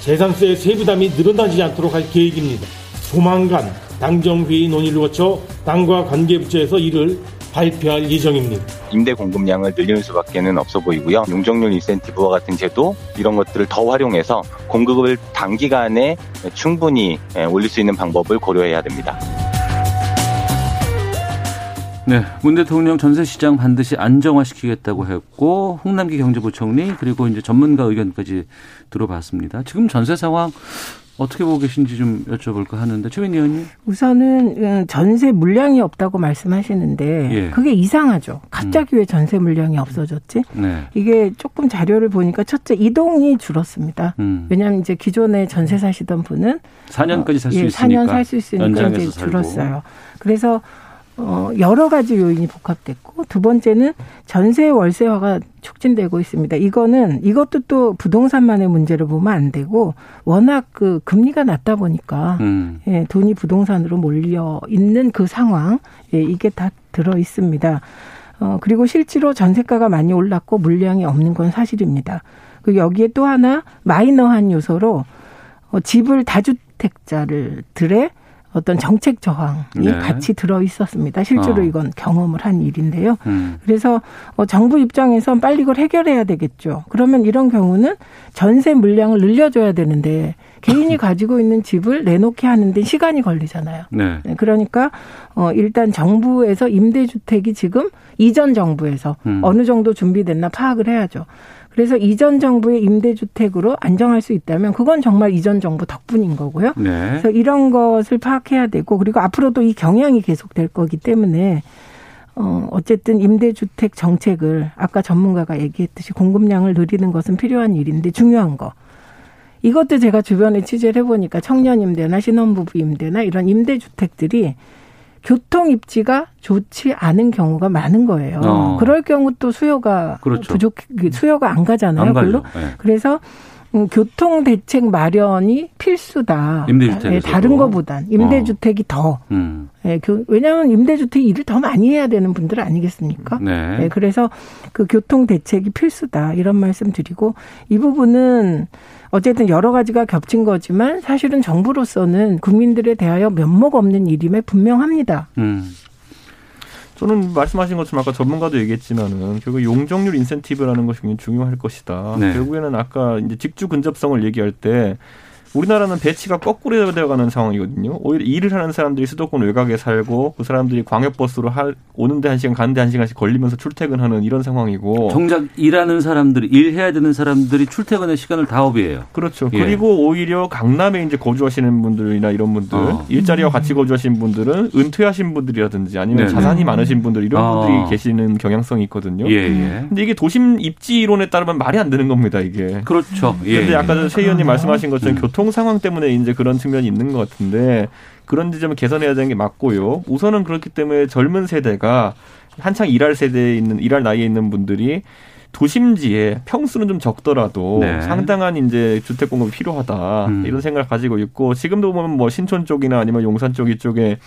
[SPEAKER 7] 재산세 세부담이 늘어나지 않도록 할 계획입니다. 조만간 당정회의 논의를 거쳐 당과 관계부처에서 이를 발표할 예정입니다.
[SPEAKER 13] 임대 공급량을 늘리는 수밖에는 없어 보이고요. 용적률 인센티브와 같은 제도 이런 것들을 더 활용해서 공급을 단기간에 충분히 올릴 수 있는 방법을 고려해야 됩니다.
[SPEAKER 1] 네, 문 대통령 전세 시장 반드시 안정화시키겠다고 했고 홍남기 경제부총리 그리고 이제 전문가 의견까지 들어봤습니다. 지금 전세 상황 어떻게 보고 계신지 좀 여쭤볼까 하는데 최민 의원님.
[SPEAKER 4] 우선은 음, 전세 물량이 없다고 말씀하시는데 예. 그게 이상하죠. 갑자기 음. 왜 전세 물량이 없어졌지? 네. 이게 조금 자료를 보니까 첫째 이동이 줄었습니다. 음. 왜냐하면 이제 기존에 전세 사시던 분은
[SPEAKER 1] 4년까지 살수 있으니까 4년
[SPEAKER 4] 살 수 있으니까 이제 줄었어요. 그래서 어, 여러 가지 요인이 복합됐고 두 번째는 전세 월세화가 촉진되고 있습니다. 이거는 이것도 또 부동산만의 문제를 보면 안 되고 워낙 그 금리가 낮다 보니까 음. 예, 돈이 부동산으로 몰려 있는 그 상황 예, 이게 다 들어 있습니다. 어, 그리고 실제로 전세가가 많이 올랐고 물량이 없는 건 사실입니다. 그 여기에 또 하나 마이너한 요소로 어, 집을 다주택자를 들에 어떤 정책 저항이 네. 같이 들어 있었습니다. 실제로 어. 이건 경험을 한 일인데요. 음. 그래서 어, 정부 입장에선 빨리 이걸 해결해야 되겠죠. 그러면 이런 경우는 전세 물량을 늘려줘야 되는데 개인이 가지고 있는 집을 내놓게 하는데 시간이 걸리잖아요. 네. 네. 그러니까 어 일단 정부에서 임대주택이 지금 이전 정부에서 음. 어느 정도 준비됐나 파악을 해야죠. 그래서 이전 정부의 임대주택으로 안정할 수 있다면 그건 정말 이전 정부 덕분인 거고요. 네. 그래서 이런 것을 파악해야 되고 그리고 앞으로도 이 경향이 계속될 거기 때문에 어 어쨌든 임대주택 정책을 아까 전문가가 얘기했듯이 공급량을 늘리는 것은 필요한 일인데 중요한 거. 이것도 제가 주변에 취재를 해보니까 청년 임대나 신혼부부 임대나 이런 임대주택들이 교통 입지가 좋지 않은 경우가 많은 거예요. 어. 그럴 경우 또 수요가 그렇죠. 부족, 그 수요가 안 가잖아요. 안 별로. 네. 그래서 음, 교통 대책 마련이 필수다.
[SPEAKER 1] 임대주택 네,
[SPEAKER 4] 다른 것보단 임대주택이 어. 더. 음. 네, 그, 왜냐하면 임대주택 일을 더 많이 해야 되는 분들 아니겠습니까? 네. 네. 그래서 그 교통 대책이 필수다 이런 말씀 드리고 이 부분은 어쨌든 여러 가지가 겹친 거지만 사실은 정부로서는 국민들에 대하여 면목 없는 일임에 분명합니다. 음.
[SPEAKER 5] 저는 말씀하신 것처럼 아까 전문가도 얘기했지만은 결국 용적률 인센티브라는 것이 굉장히 중요할 것이다. 네. 결국에는 아까 이제 직주 근접성을 얘기할 때 우리나라는 배치가 거꾸로 되어가는 상황이거든요. 오히려 일을 하는 사람들이 수도권 외곽에 살고 그 사람들이 광역버스로 할, 오는데 한 시간 가는데 한 시간씩 걸리면서 출퇴근하는 이런 상황이고.
[SPEAKER 1] 정작 일하는 사람들이 일해야 되는 사람들이 출퇴근의 시간을 다 업이에요.
[SPEAKER 5] 그렇죠. 예. 그리고 오히려 강남에 이제 거주하시는 분들이나 이런 분들 어. 일자리와 같이 거주하신 분들은 은퇴하신 분들이라든지 아니면 네네. 자산이 많으신 분들 이런 어. 분들이 계시는 경향성이 있거든요. 예, 예. 근데 이게 도심 입지 이론에 따르면 말이 안 되는 겁니다. 이게.
[SPEAKER 1] 그렇죠.
[SPEAKER 5] 예. 근데 아까 최 의원님 말씀하신 것처럼 음. 교통 교통 상황 때문에 이제 그런 측면이 있는 것 같은데 그런 지점을 개선해야 되는 게 맞고요. 우선은 그렇기 때문에 젊은 세대가 한창 일할 세대에 있는 일할 나이에 있는 분들이 도심지에 평수는 좀 적더라도 네. 상당한 이제 주택 공급이 필요하다 음. 이런 생각을 가지고 있고 지금도 보면 뭐 신촌 쪽이나 아니면 용산 쪽 이쪽에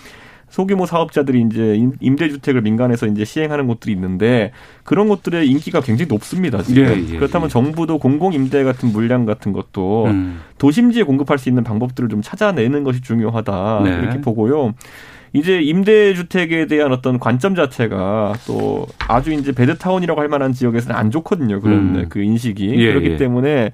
[SPEAKER 5] 소규모 사업자들이 이제 임대주택을 민간에서 이제 시행하는 곳들이 있는데 그런 곳들의 인기가 굉장히 높습니다. 지금. 예, 예, 그렇다면 예. 정부도 공공임대 같은 물량 같은 것도 음. 도심지에 공급할 수 있는 방법들을 좀 찾아내는 것이 중요하다 네. 이렇게 보고요. 이제 임대주택에 대한 어떤 관점 자체가 또 아주 이제 베드타운이라고 할 만한 지역에서는 안 좋거든요. 그런 음. 그 인식이. 예, 그렇기 예. 때문에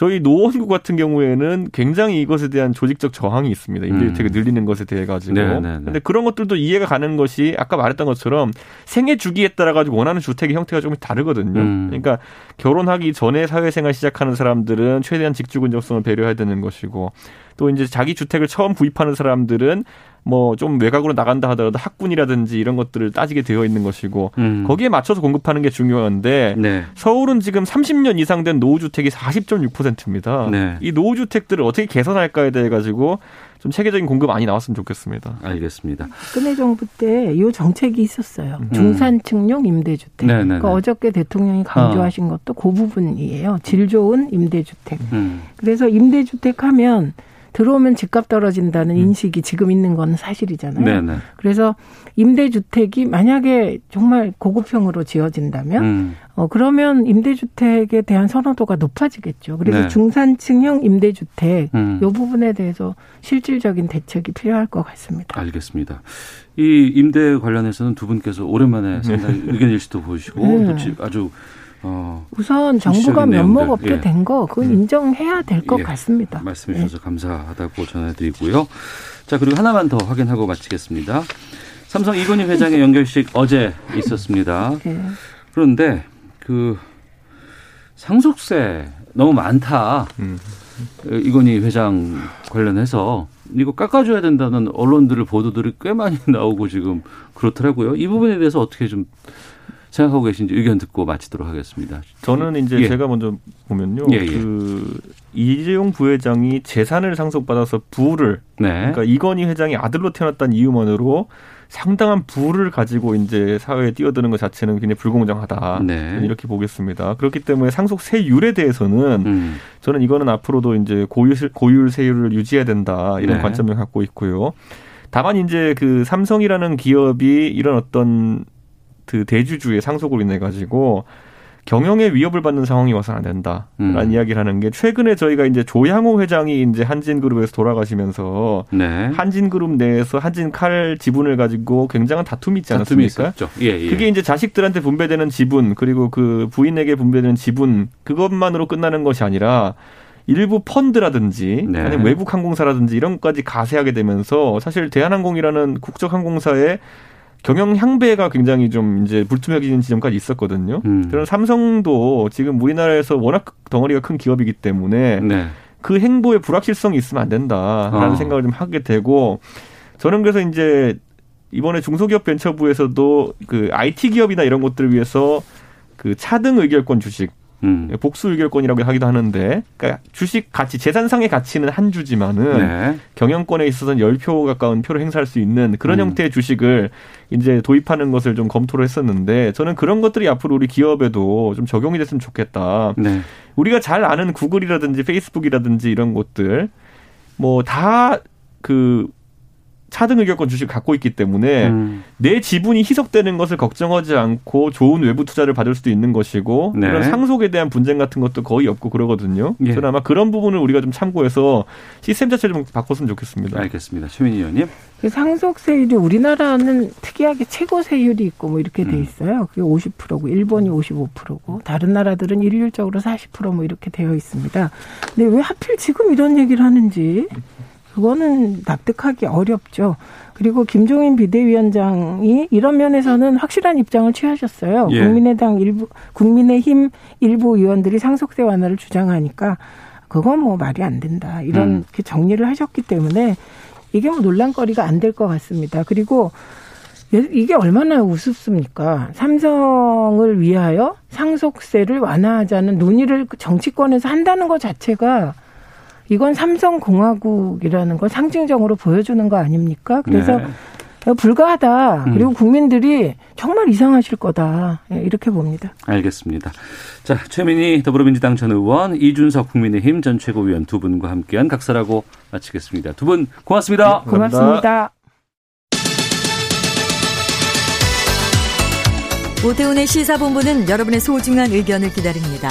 [SPEAKER 5] 저희 노원구 같은 경우에는 굉장히 이것에 대한 조직적 저항이 있습니다. 임대주택을 음. 늘리는 것에 대해 가지고. 네, 네, 네. 근데 그런 것들도 이해가 가는 것이 아까 말했던 것처럼 생애 주기에 따라 가지고 원하는 주택의 형태가 조금 다르거든요. 음. 그러니까 결혼하기 전에 사회생활 시작하는 사람들은 최대한 직주 근접성을 배려해야 되는 것이고 또 이제 자기 주택을 처음 구입하는 사람들은 뭐 좀 외곽으로 나간다 하더라도 학군이라든지 이런 것들을 따지게 되어 있는 것이고 음. 거기에 맞춰서 공급하는 게 중요한데 네. 서울은 지금 30년 이상 된 노후 주택이 40.6%입니다. 네. 이 노후 주택들을 어떻게 개선할까에 대해 가지고 좀 체계적인 공급 많이 나왔으면 좋겠습니다.
[SPEAKER 1] 알겠습니다.
[SPEAKER 4] 박근혜 정부 때 이 정책이 있었어요. 음. 중산층용 임대주택. 네, 네, 그러니까 네. 어저께 대통령이 강조하신 어. 것도 그 부분이에요. 질 좋은 임대주택. 음. 그래서 임대주택 하면 들어오면 집값 떨어진다는 음. 인식이 지금 있는 건 사실이잖아요. 네네. 그래서 임대주택이 만약에 정말 고급형으로 지어진다면 음. 어 그러면 임대주택에 대한 선호도가 높아지겠죠. 그래서 네. 중산층형 임대주택 음. 요 부분에 대해서 실질적인 대책이 필요할 것 같습니다.
[SPEAKER 1] 알겠습니다. 이 임대 관련해서는 두 분께서 오랜만에 상당히 의견 일시도 보시고 네. 또 아주
[SPEAKER 4] 어, 우선 정부가 면목 없게 예. 된거 그건 음. 인정해야 될것 예. 같습니다.
[SPEAKER 1] 말씀해 주셔서 예. 감사하다고 전해드리고요. 자 그리고 하나만 더 확인하고 마치겠습니다. 삼성 이건희 회장의 연결식 어제 있었습니다. 예. 그런데 그 상속세 너무 많다. 음. 이건희 회장 관련해서 이거 깎아줘야 된다는 언론들을 보도들이 꽤 많이 나오고 지금 그렇더라고요. 이 부분에 대해서 어떻게 좀 생각하고 계신지 의견 듣고 마치도록 하겠습니다.
[SPEAKER 5] 저는 이제 예. 제가 먼저 보면요. 예, 예. 그 이재용 부회장이 재산을 상속받아서 부를 네. 그러니까 이건희 회장이 아들로 태어났다는 이유만으로 상당한 부를 가지고 이제 사회에 뛰어드는 것 자체는 굉장히 불공정하다. 네. 이렇게 보겠습니다. 그렇기 때문에 상속세율에 대해서는 음. 저는 이거는 앞으로도 이제 고율, 고율 세율을 유지해야 된다. 이런 네. 관점을 갖고 있고요. 다만 이제 그 삼성이라는 기업이 이런 어떤 그 대주주의 상속으로 인해 가지고 경영에 위협을 받는 상황이 와서는 안 된다라는 음. 이야기를 하는 게 최근에 저희가 이제 조양호 회장이 이제 한진그룹에서 돌아가시면서 네. 한진그룹 내에서 한진칼 지분을 가지고 굉장한 다툼이 있지 않았습니까? 예, 예. 그게 이제 자식들한테 분배되는 지분 그리고 그 부인에게 분배되는 지분 그것만으로 끝나는 것이 아니라 일부 펀드라든지 네. 아니면 외국 항공사라든지 이런 것까지 가세하게 되면서 사실 대한항공이라는 국적 항공사의 경영 향배가 굉장히 좀 이제 불투명해지는 지점까지 있었거든요. 음. 그런 삼성도 지금 우리나라에서 워낙 덩어리가 큰 기업이기 때문에 네. 그 행보에 불확실성이 있으면 안 된다라는 어. 생각을 좀 하게 되고 저는 그래서 이제 이번에 중소기업 벤처부에서도 그 IT 기업이나 이런 것들을 위해서 그 차등 의결권 주식 음. 복수 의결권이라고 하기도 하는데 그러니까 주식 가치 재산상의 가치는 한 주지만은 네. 경영권에 있어서는 열 표 가까운 표를 행사할 수 있는 그런 음. 형태의 주식을 이제 도입하는 것을 좀 검토를 했었는데 저는 그런 것들이 앞으로 우리 기업에도 좀 적용이 됐으면 좋겠다. 네. 우리가 잘 아는 구글이라든지 페이스북이라든지 이런 것들 뭐 다 그 차등 의결권 주식을 갖고 있기 때문에 음. 내 지분이 희석되는 것을 걱정하지 않고 좋은 외부 투자를 받을 수도 있는 것이고 네. 그런 상속에 대한 분쟁 같은 것도 거의 없고 그러거든요. 예. 저는 아마 그런 부분을 우리가 좀 참고해서 시스템 자체를 좀 바꿨으면 좋겠습니다.
[SPEAKER 1] 알겠습니다. 최민희 의원님.
[SPEAKER 4] 그 상속세율이 우리나라는 특이하게 최고 세율이 있고 뭐 이렇게 돼 음. 있어요. 그게 50%고 일본이 55%고 다른 나라들은 일률적으로 40%뭐 이렇게 되어 있습니다. 근데 왜 하필 지금 이런 얘기를 하는지 그거는 납득하기 어렵죠. 그리고 김종인 비대위원장이 이런 면에서는 확실한 입장을 취하셨어요. 예. 국민의당 일부, 국민의힘 일부 의원들이 상속세 완화를 주장하니까 그건 뭐 말이 안 된다. 이런 음. 정리를 하셨기 때문에 이게 뭐 논란거리가 안 될 것 같습니다. 그리고 이게 얼마나 우습습니까? 삼성을 위하여 상속세를 완화하자는 논의를 정치권에서 한다는 것 자체가 이건 삼성공화국이라는 걸 상징적으로 보여주는 거 아닙니까? 그래서 네. 불가하다. 음. 그리고 국민들이 정말 이상하실 거다. 예, 이렇게 봅니다.
[SPEAKER 1] 알겠습니다. 자, 최민희 더불어민주당 전 의원, 이준석 국민의힘 전 최고위원 두 분과 함께한 각설하고 마치겠습니다. 두 분 고맙습니다.
[SPEAKER 4] 네, 고맙습니다.
[SPEAKER 9] 오태훈의 시사본부는 여러분의 소중한 의견을 기다립니다.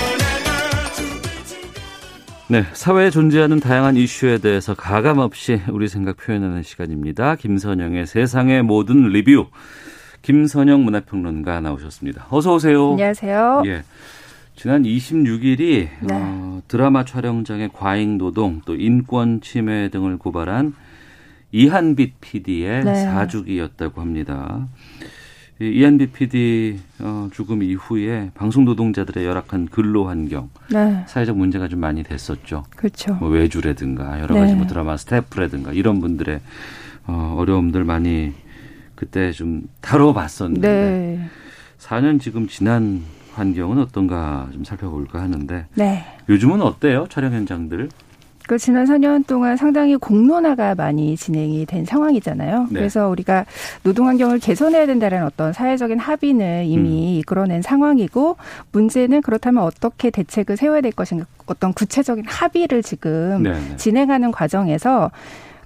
[SPEAKER 1] 네, 사회에 존재하는 다양한 이슈에 대해서 가감 없이 우리 생각 표현하는 시간입니다. 김선영의 세상의 모든 리뷰. 김선영 문화평론가 나오셨습니다. 어서 오세요.
[SPEAKER 14] 안녕하세요.
[SPEAKER 1] 예. 지난 26일이 네. 어, 드라마 촬영장의 과잉 노동 또 인권 침해 등을 고발한 이한빛 PD의 네. 사주기였다고 합니다. 이한빛 PD 어, 죽음 이후에 방송 노동자들의 열악한 근로 환경, 네. 사회적 문제가 좀 많이 됐었죠.
[SPEAKER 14] 그렇죠.
[SPEAKER 1] 뭐 외주라든가 여러 가지 네. 뭐 드라마 스태프라든가 이런 분들의 어, 어려움들 많이 그때 좀 다뤄봤었는데 네. 4년 지금 지난 환경은 어떤가 좀 살펴볼까 하는데
[SPEAKER 14] 네.
[SPEAKER 1] 요즘은 어때요 촬영 현장들?
[SPEAKER 14] 그 지난 4년 동안 상당히 공론화가 많이 진행이 된 상황이잖아요. 네. 그래서 우리가 노동 환경을 개선해야 된다는 어떤 사회적인 합의는 이미 음. 이끌어낸 상황이고 문제는 그렇다면 어떻게 대책을 세워야 될 것인가 어떤 구체적인 합의를 지금 네, 네. 진행하는 과정에서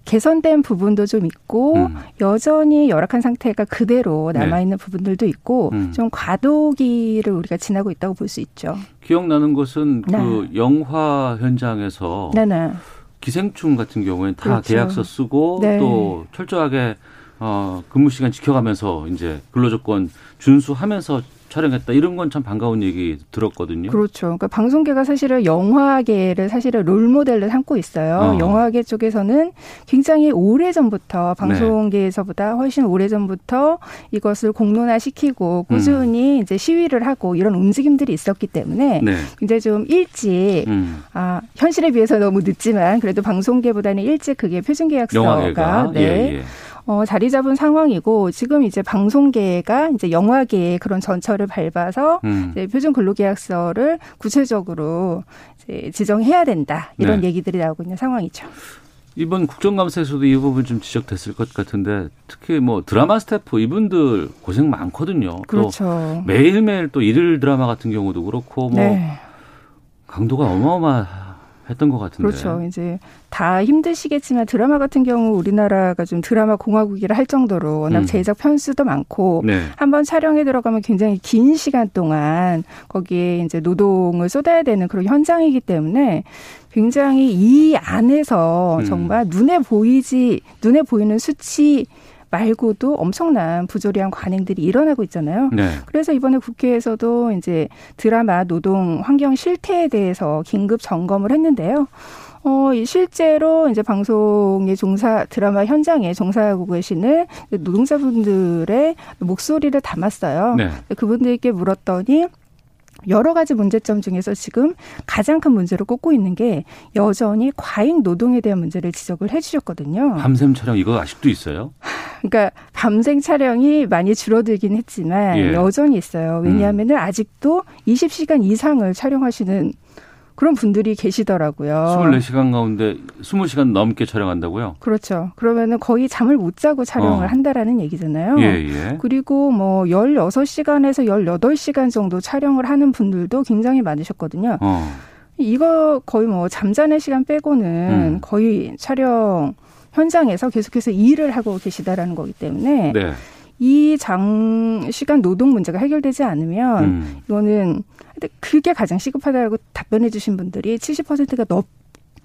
[SPEAKER 14] 개선된 부분도 좀 있고 음. 여전히 열악한 상태가 그대로 남아 있는 네. 부분들도 있고 음. 좀 과도기를 우리가 지나고 있다고 볼 수 있죠.
[SPEAKER 1] 기억나는 것은 네. 그 영화 현장에서 네네. 기생충 같은 경우에는 다 그렇죠. 계약서 쓰고 네. 또 철저하게 어 근무 시간 지켜가면서 이제 근로조건 준수하면서 촬영했다 이런 건 참 반가운 얘기 들었거든요.
[SPEAKER 14] 그렇죠. 그러니까 방송계가 사실은 영화계를 사실은 롤 모델로 삼고 있어요. 어. 영화계 쪽에서는 굉장히 오래 전부터 네. 방송계에서보다 훨씬 오래 전부터 이것을 공론화시키고 꾸준히 음. 이제 시위를 하고 이런 움직임들이 있었기 때문에 네. 굉장히 좀 일찍 음. 아 현실에 비해서 너무 늦지만 그래도 방송계보다는 일찍 그게 표준계약서가 네. 예, 예. 어, 자리 잡은 상황이고 지금 이제 방송계가 이제 영화계의 그런 전철을 밟아서 음. 이제 표준 근로계약서를 구체적으로 이제 지정해야 된다 이런 네. 얘기들이 나오고 있는 상황이죠.
[SPEAKER 1] 이번 국정감사에서도 이 부분 좀 지적됐을 것 같은데 특히 뭐 드라마 스태프 이분들 고생 많거든요.
[SPEAKER 14] 그렇죠.
[SPEAKER 1] 또 매일매일 또 일일 드라마 같은 경우도 그렇고 뭐 네. 강도가 어마어마 했던 것 같은데.
[SPEAKER 14] 그렇죠. 이제 다 힘드시겠지만 드라마 같은 경우 우리나라가 좀 드라마 공화국이라 할 정도로 워낙 음. 제작 편수도 많고 네. 한번 촬영에 들어가면 굉장히 긴 시간 동안 거기에 이제 노동을 쏟아야 되는 그런 현장이기 때문에 굉장히 이 안에서 음. 정말 눈에 보이지 눈에 보이는 수치 말고도 엄청난 부조리한 관행들이 일어나고 있잖아요. 네. 그래서 이번에 국회에서도 이제 드라마 노동 환경 실태에 대해서 긴급 점검을 했는데요. 어, 실제로 이제 방송의 종사, 드라마 현장에 종사하고 계시는 노동자분들의 목소리를 담았어요. 네. 그분들께 물었더니 여러 가지 문제점 중에서 지금 가장 큰 문제로 꼽고 있는 게 여전히 과잉 노동에 대한 문제를 지적을 해 주셨거든요.
[SPEAKER 1] 밤샘 촬영 이거 아직도 있어요?
[SPEAKER 14] 그러니까 밤샘 촬영이 많이 줄어들긴 했지만 예. 여전히 있어요. 왜냐하면 음. 아직도 20시간 이상을 촬영하시는 그런 분들이 계시더라고요.
[SPEAKER 1] 24시간 가운데 20시간 넘게 촬영한다고요?
[SPEAKER 14] 그렇죠. 그러면은 거의 잠을 못 자고 촬영을 어. 한다라는 얘기잖아요.
[SPEAKER 1] 예, 예.
[SPEAKER 14] 그리고 뭐 16시간에서 18시간 정도 촬영을 하는 분들도 굉장히 많으셨거든요. 어. 이거 거의 뭐 잠자는 시간 빼고는 음. 거의 촬영 현장에서 계속해서 일을 하고 계시다라는 거기 때문에 네. 이 장시간 노동 문제가 해결되지 않으면 음. 이거는 그게 가장 시급하다고 답변해 주신 분들이 70%가 넘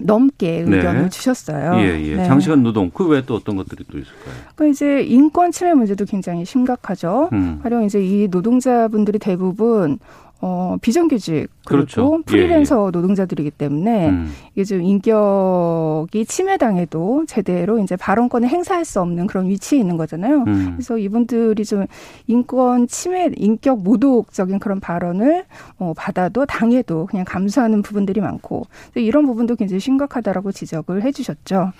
[SPEAKER 14] 넘게 의견을 네. 주셨어요.
[SPEAKER 1] 예, 예. 네. 장시간 노동 그 외에 또 어떤 것들이 또 있을까요?
[SPEAKER 14] 그 이제 인권 침해 문제도 굉장히 심각하죠. 음. 가령 이제 이 노동자분들이 대부분 어, 비정규직 그리고 그렇죠. 프리랜서 예, 예. 노동자들이기 때문에 음. 이게 좀 인격이 침해당해도 제대로 이제 발언권을 행사할 수 없는 그런 위치에 있는 거잖아요. 음. 그래서 이분들이 좀 인권 침해, 인격 모독적인 그런 발언을 어, 받아도 당해도 그냥 감수하는 부분들이 많고 이런 부분도 굉장히 심각하다라고 지적을 해주셨죠.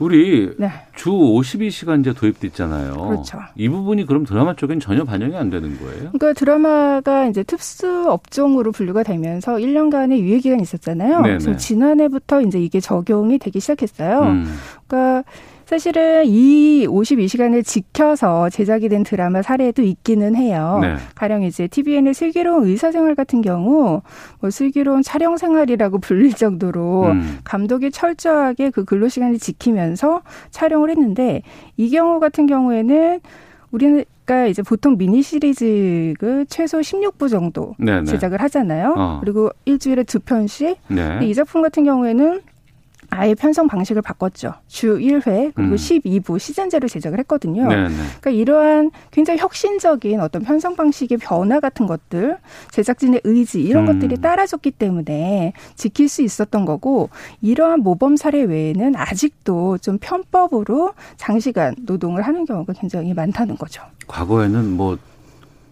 [SPEAKER 1] 우리 네. 주 52시간제 도입돼 있잖아요.
[SPEAKER 14] 그렇죠.
[SPEAKER 1] 이 부분이 그럼 드라마 쪽엔 전혀 반영이 안 되는 거예요?
[SPEAKER 14] 그러니까 드라마가 이제 특수 업종으로 분류가 되면서 1년간의 유예 기간이 있었잖아요. 네네. 그래서 지난해부터 이제 이게 적용이 되기 시작했어요. 음. 그러니까 사실은 이 52시간을 지켜서 제작이 된 드라마 사례도 있기는 해요. 네. 가령 이제 TVN의 슬기로운 의사생활 같은 경우 뭐 슬기로운 촬영 생활이라고 불릴 정도로 음. 감독이 철저하게 그 근로 시간을 지키면서 촬영을 했는데 이 경우 같은 경우에는 우리가 이제 보통 미니 시리즈 그 최소 16부 정도 네네. 제작을 하잖아요. 어. 그리고 일주일에 두 편씩. 네. 이 작품 같은 경우에는 아예 편성 방식을 바꿨죠. 주 1회 그리고 음. 12부 시즌제로 제작을 했거든요. 네네. 네. 그러니까 이러한 굉장히 혁신적인 어떤 편성 방식의 변화 같은 것들, 제작진의 의지 이런 음. 것들이 따라줬기 때문에 지킬 수 있었던 거고 이러한 모범 사례 외에는 아직도 좀 편법으로 장시간 노동을 하는 경우가 굉장히 많다는 거죠.
[SPEAKER 1] 과거에는 뭐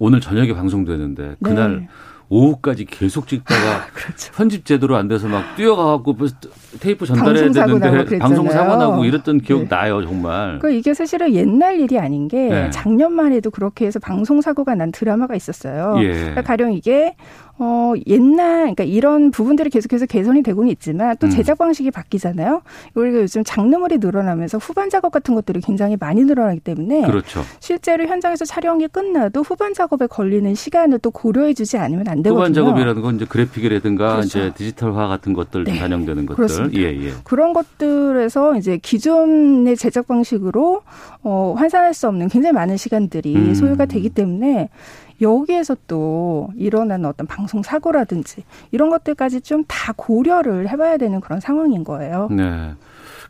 [SPEAKER 1] 오늘 저녁에 방송되는데 그날 네. 오후까지 계속 찍다가 아, 그렇죠. 편집 제대로 안 돼서 막 뛰어가갖고 테이프 전달해야 되는데 방송 사고 나고 이랬던 기억 네. 나요 정말.
[SPEAKER 14] 그 이게 사실은 옛날 일이 아닌 게 네. 작년만 해도 그렇게 해서 방송 사고가 난 드라마가 있었어요. 예. 그러니까 가령 이게 어, 옛날, 그러니까 이런 부분들이 계속해서 개선이 되고는 있지만 또 음. 제작 방식이 바뀌잖아요. 우리가 요즘 장르물이 늘어나면서 후반 작업 같은 것들이 굉장히 많이 늘어나기 때문에
[SPEAKER 1] 그렇죠.
[SPEAKER 14] 실제로 현장에서 촬영이 끝나도 후반 작업에 걸리는 시간을 또 고려해 주지 않으면 안 되거든요.
[SPEAKER 1] 후반 작업이라는 건 이제 그래픽이라든가 그렇죠. 이제 디지털화 같은 것들 네. 반영되는 것들.
[SPEAKER 14] 그렇습니다. 예, 예. 그런 것들에서 이제 기존의 제작 방식으로 어, 환산할 수 없는 굉장히 많은 시간들이 음. 소요가 되기 때문에 여기에서 또 일어나는 어떤 방송 사고라든지 이런 것들까지 좀 다 고려를 해봐야 되는 그런 상황인 거예요.
[SPEAKER 1] 네.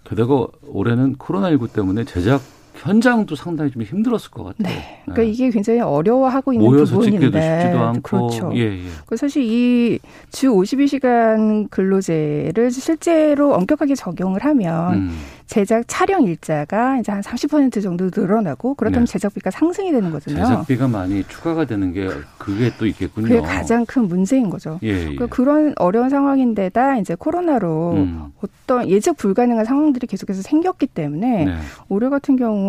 [SPEAKER 1] 게다가 올해는 코로나19 때문에 제작 현장도 상당히 좀 힘들었을 것 같아요.
[SPEAKER 14] 네. 그러니까 네. 이게 굉장히 어려워하고 있는
[SPEAKER 1] 모여서
[SPEAKER 14] 부분인데.
[SPEAKER 1] 찍기도 않고.
[SPEAKER 14] 그렇죠.
[SPEAKER 1] 예, 예.
[SPEAKER 14] 그 사실 이 주 52시간 근로제를 실제로 엄격하게 적용을 하면 음. 제작 촬영 일자가 이제 한 30% 정도 늘어나고 그렇다면 네. 제작비가 상승이 되는 거잖아요.
[SPEAKER 1] 제작비가 많이 추가가 되는 게 그게 또 있겠군요.
[SPEAKER 14] 그게 가장 큰 문제인 거죠. 예, 예. 그러니까 그런 어려운 상황인데다 이제 코로나로 음. 어떤 예측 불가능한 상황들이 계속해서 생겼기 때문에 네. 올해 같은 경우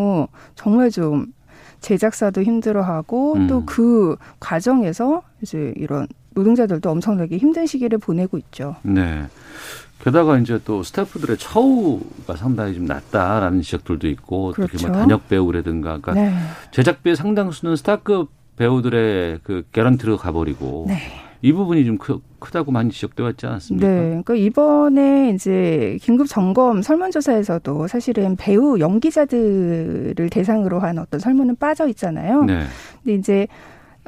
[SPEAKER 14] 정말 좀 제작사도 힘들어하고 음. 또그 과정에서 이제 이런 노동자들도 엄청나게 힘든 시기를 보내고 있죠.
[SPEAKER 1] 네. 게다가 이제 또 스태프들의 처우가 상당히 좀 낮다라는 지적들도 있고 그렇죠. 특히 뭐 단역 배우라든가 그러니까 네. 제작비의 상당수는 스타급 배우들의 그 개런티로 가버리고 네. 이 부분이 좀 크, 크다고 많이 지적돼 왔지 않았습니까?
[SPEAKER 14] 네. 그러니까 이번에 이제 긴급 점검 설문조사에서도 사실은 배우 연기자들을 대상으로 한 어떤 설문은 빠져 있잖아요. 네. 근데 이제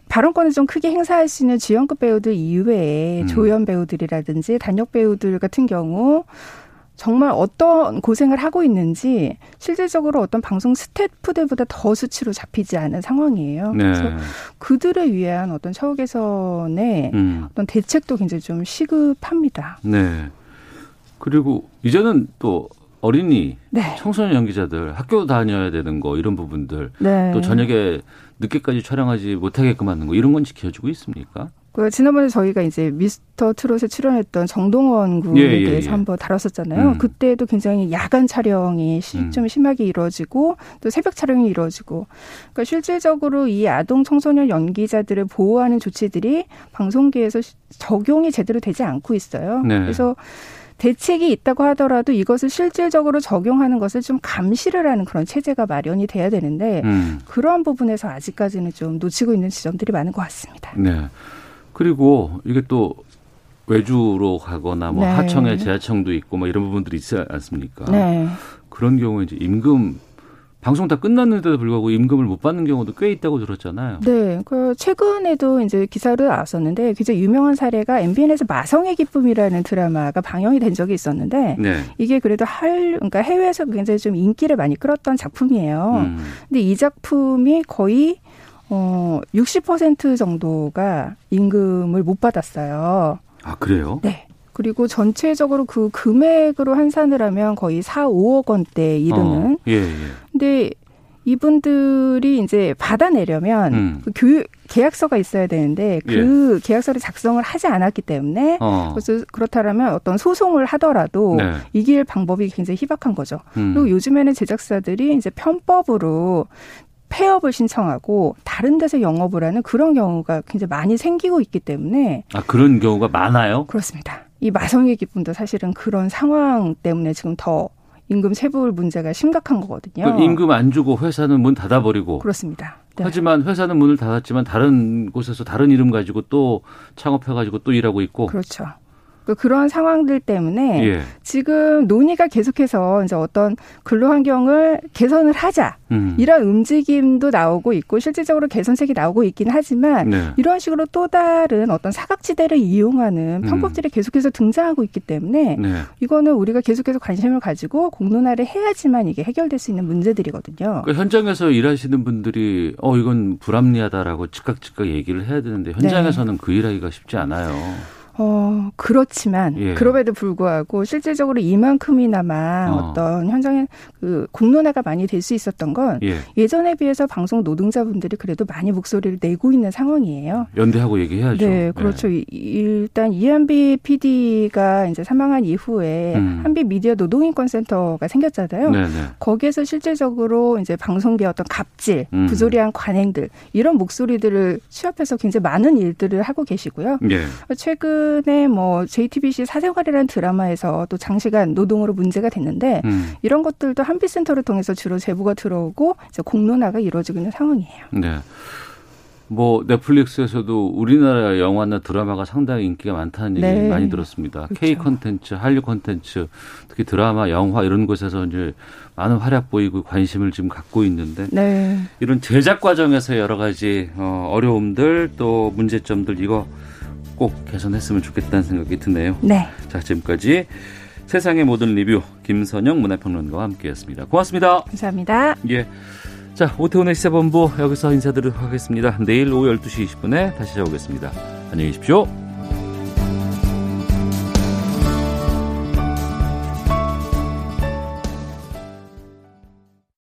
[SPEAKER 14] 발언권을 좀 크게 행사할 수 있는 주연급 배우들 이외에 음. 조연 배우들이라든지 단역 배우들 같은 경우 정말 어떤 고생을 하고 있는지 실질적으로 어떤 방송 스태프들보다 더 수치로 잡히지 않은 상황이에요. 네. 그래서 그들을 위한 어떤 처우 개선의 음. 어떤 대책도 굉장히 좀 시급합니다.
[SPEAKER 1] 네. 그리고 이제는 또 어린이, 네. 청소년 연기자들 학교 다녀야 되는 거 이런 부분들 네. 또 저녁에 늦게까지 촬영하지 못하게끔 하는 거 이런 건 지켜주고 있습니까?
[SPEAKER 14] 그 지난번에 저희가 이제 미스터 트롯에 출연했던 정동원 군에 예, 예, 대해서 예. 한번 다뤘었잖아요. 음. 그때도 굉장히 야간 촬영이 음. 좀 심하게 이루어지고 또 새벽 촬영이 이루어지고 그러니까 실질적으로 이 아동 청소년 연기자들을 보호하는 조치들이 방송계에서 적용이 제대로 되지 않고 있어요. 네. 그래서 대책이 있다고 하더라도 이것을 실질적으로 적용하는 것을 좀 감시를 하는 그런 체제가 마련이 돼야 되는데 음. 그러한 부분에서 아직까지는 좀 놓치고 있는 지점들이 많은 것 같습니다.
[SPEAKER 1] 네. 그리고 이게 또 외주로 가거나 뭐 네. 하청에 재하청도 있고 뭐 이런 부분들이 있지 않습니까? 네. 그런 경우에 이제 임금 방송 다 끝났는데도 불구하고 임금을 못 받는 경우도 꽤 있다고 들었잖아요.
[SPEAKER 14] 네. 그 최근에도 이제 기사로 나왔었는데 굉장히 유명한 사례가 MBN에서 마성의 기쁨이라는 드라마가 방영이 된 적이 있었는데 네. 이게 그래도 할 그러니까 해외에서 굉장히 좀 인기를 많이 끌었던 작품이에요. 음. 근데 이 작품이 거의 어 60% 정도가 임금을 못 받았어요.
[SPEAKER 1] 아, 그래요?
[SPEAKER 14] 네. 그리고 전체적으로 그 금액으로 환산을 하면 거의 4, 5억 원대 이르는. 어, 예, 예. 근데 이분들이 이제 받아내려면 음. 그 교육 계약서가 있어야 되는데 그 예. 계약서를 작성을 하지 않았기 때문에 어. 그래서 그렇다면 어떤 소송을 하더라도 네. 이길 방법이 굉장히 희박한 거죠. 음. 그리고 요즘에는 제작사들이 이제 편법으로 폐업을 신청하고 다른 데서 영업을 하는 그런 경우가 굉장히 많이 생기고 있기 때문에
[SPEAKER 1] 아 그런 경우가 많아요?
[SPEAKER 14] 그렇습니다. 이 마성의 기쁨도 사실은 그런 상황 때문에 지금 더 임금 세부울 문제가 심각한 거거든요.
[SPEAKER 1] 그 임금 안 주고 회사는 문 닫아버리고.
[SPEAKER 14] 그렇습니다.
[SPEAKER 1] 네. 하지만 회사는 문을 닫았지만 다른 곳에서 다른 이름 가지고 또 창업해가지고 또 일하고 있고.
[SPEAKER 14] 그렇죠. 그 그런 상황들 때문에 예. 지금 논의가 계속해서 이제 어떤 근로 환경을 개선을 하자 음. 이런 움직임도 나오고 있고 실질적으로 개선책이 나오고 있긴 하지만 네. 이런 식으로 또 다른 어떤 사각지대를 이용하는 음. 편법들이 음. 계속해서 등장하고 있기 때문에 네. 이거는 우리가 계속해서 관심을 가지고 공론화를 해야지만 이게 해결될 수 있는 문제들이거든요.
[SPEAKER 1] 그 현장에서 일하시는 분들이 어 이건 불합리하다라고 즉각 즉각 얘기를 해야 되는데 현장에서는 네. 그 일하기가 쉽지 않아요.
[SPEAKER 14] 어, 그렇지만 예. 그럼에도 불구하고 실질적으로 이만큼이나마 어. 떤 현장에 그 공론화가 많이 될 수 있었던 건 예. 전에 비해서 방송 노동자분들이 그래도 많이 목소리를 내고 있는 상황이에요.
[SPEAKER 1] 연대하고 얘기해야죠.
[SPEAKER 14] 네, 그렇죠. 예. 일단 이한비 PD가 이제 사망한 이후에 음. 한비 미디어 노동인권센터가 생겼잖아요. 네네. 거기에서 실질적으로 이제 방송계 어떤 갑질, 음. 부조리한 관행들 이런 목소리들을 취합해서 굉장히 많은 일들을 하고 계시고요. 예. 최근 최근에 뭐 JTBC 사생활이라는 드라마에서 또 장시간 노동으로 문제가 됐는데 음. 이런 것들도 한빛센터를 통해서 주로 제보가 들어오고 이제 공론화가 이루어지고 있는 상황이에요.
[SPEAKER 1] 네. 뭐 넷플릭스에서도 우리나라 영화나 드라마가 상당히 인기가 많다는 얘기 네. 많이 들었습니다. 그렇죠. K 컨텐츠, 한류 컨텐츠, 특히 드라마, 영화 이런 곳에서 이제 많은 활약 보이고 관심을 지금 갖고 있는데 네. 이런 제작 과정에서 여러 가지 어, 어려움들 또 문제점들 이거 꼭 개선했으면 좋겠다는 생각이 드네요. 네. 자, 지금까지 세상의 모든 리뷰 김선영 문화평론가와 함께했습니다. 고맙습니다.
[SPEAKER 14] 감사합니다.
[SPEAKER 1] 예. 자, 오태훈의 시사본부 여기서 인사드리도록 하겠습니다. 내일 오후 12시 20분에 다시 찾아오겠습니다. 안녕히 계십시오.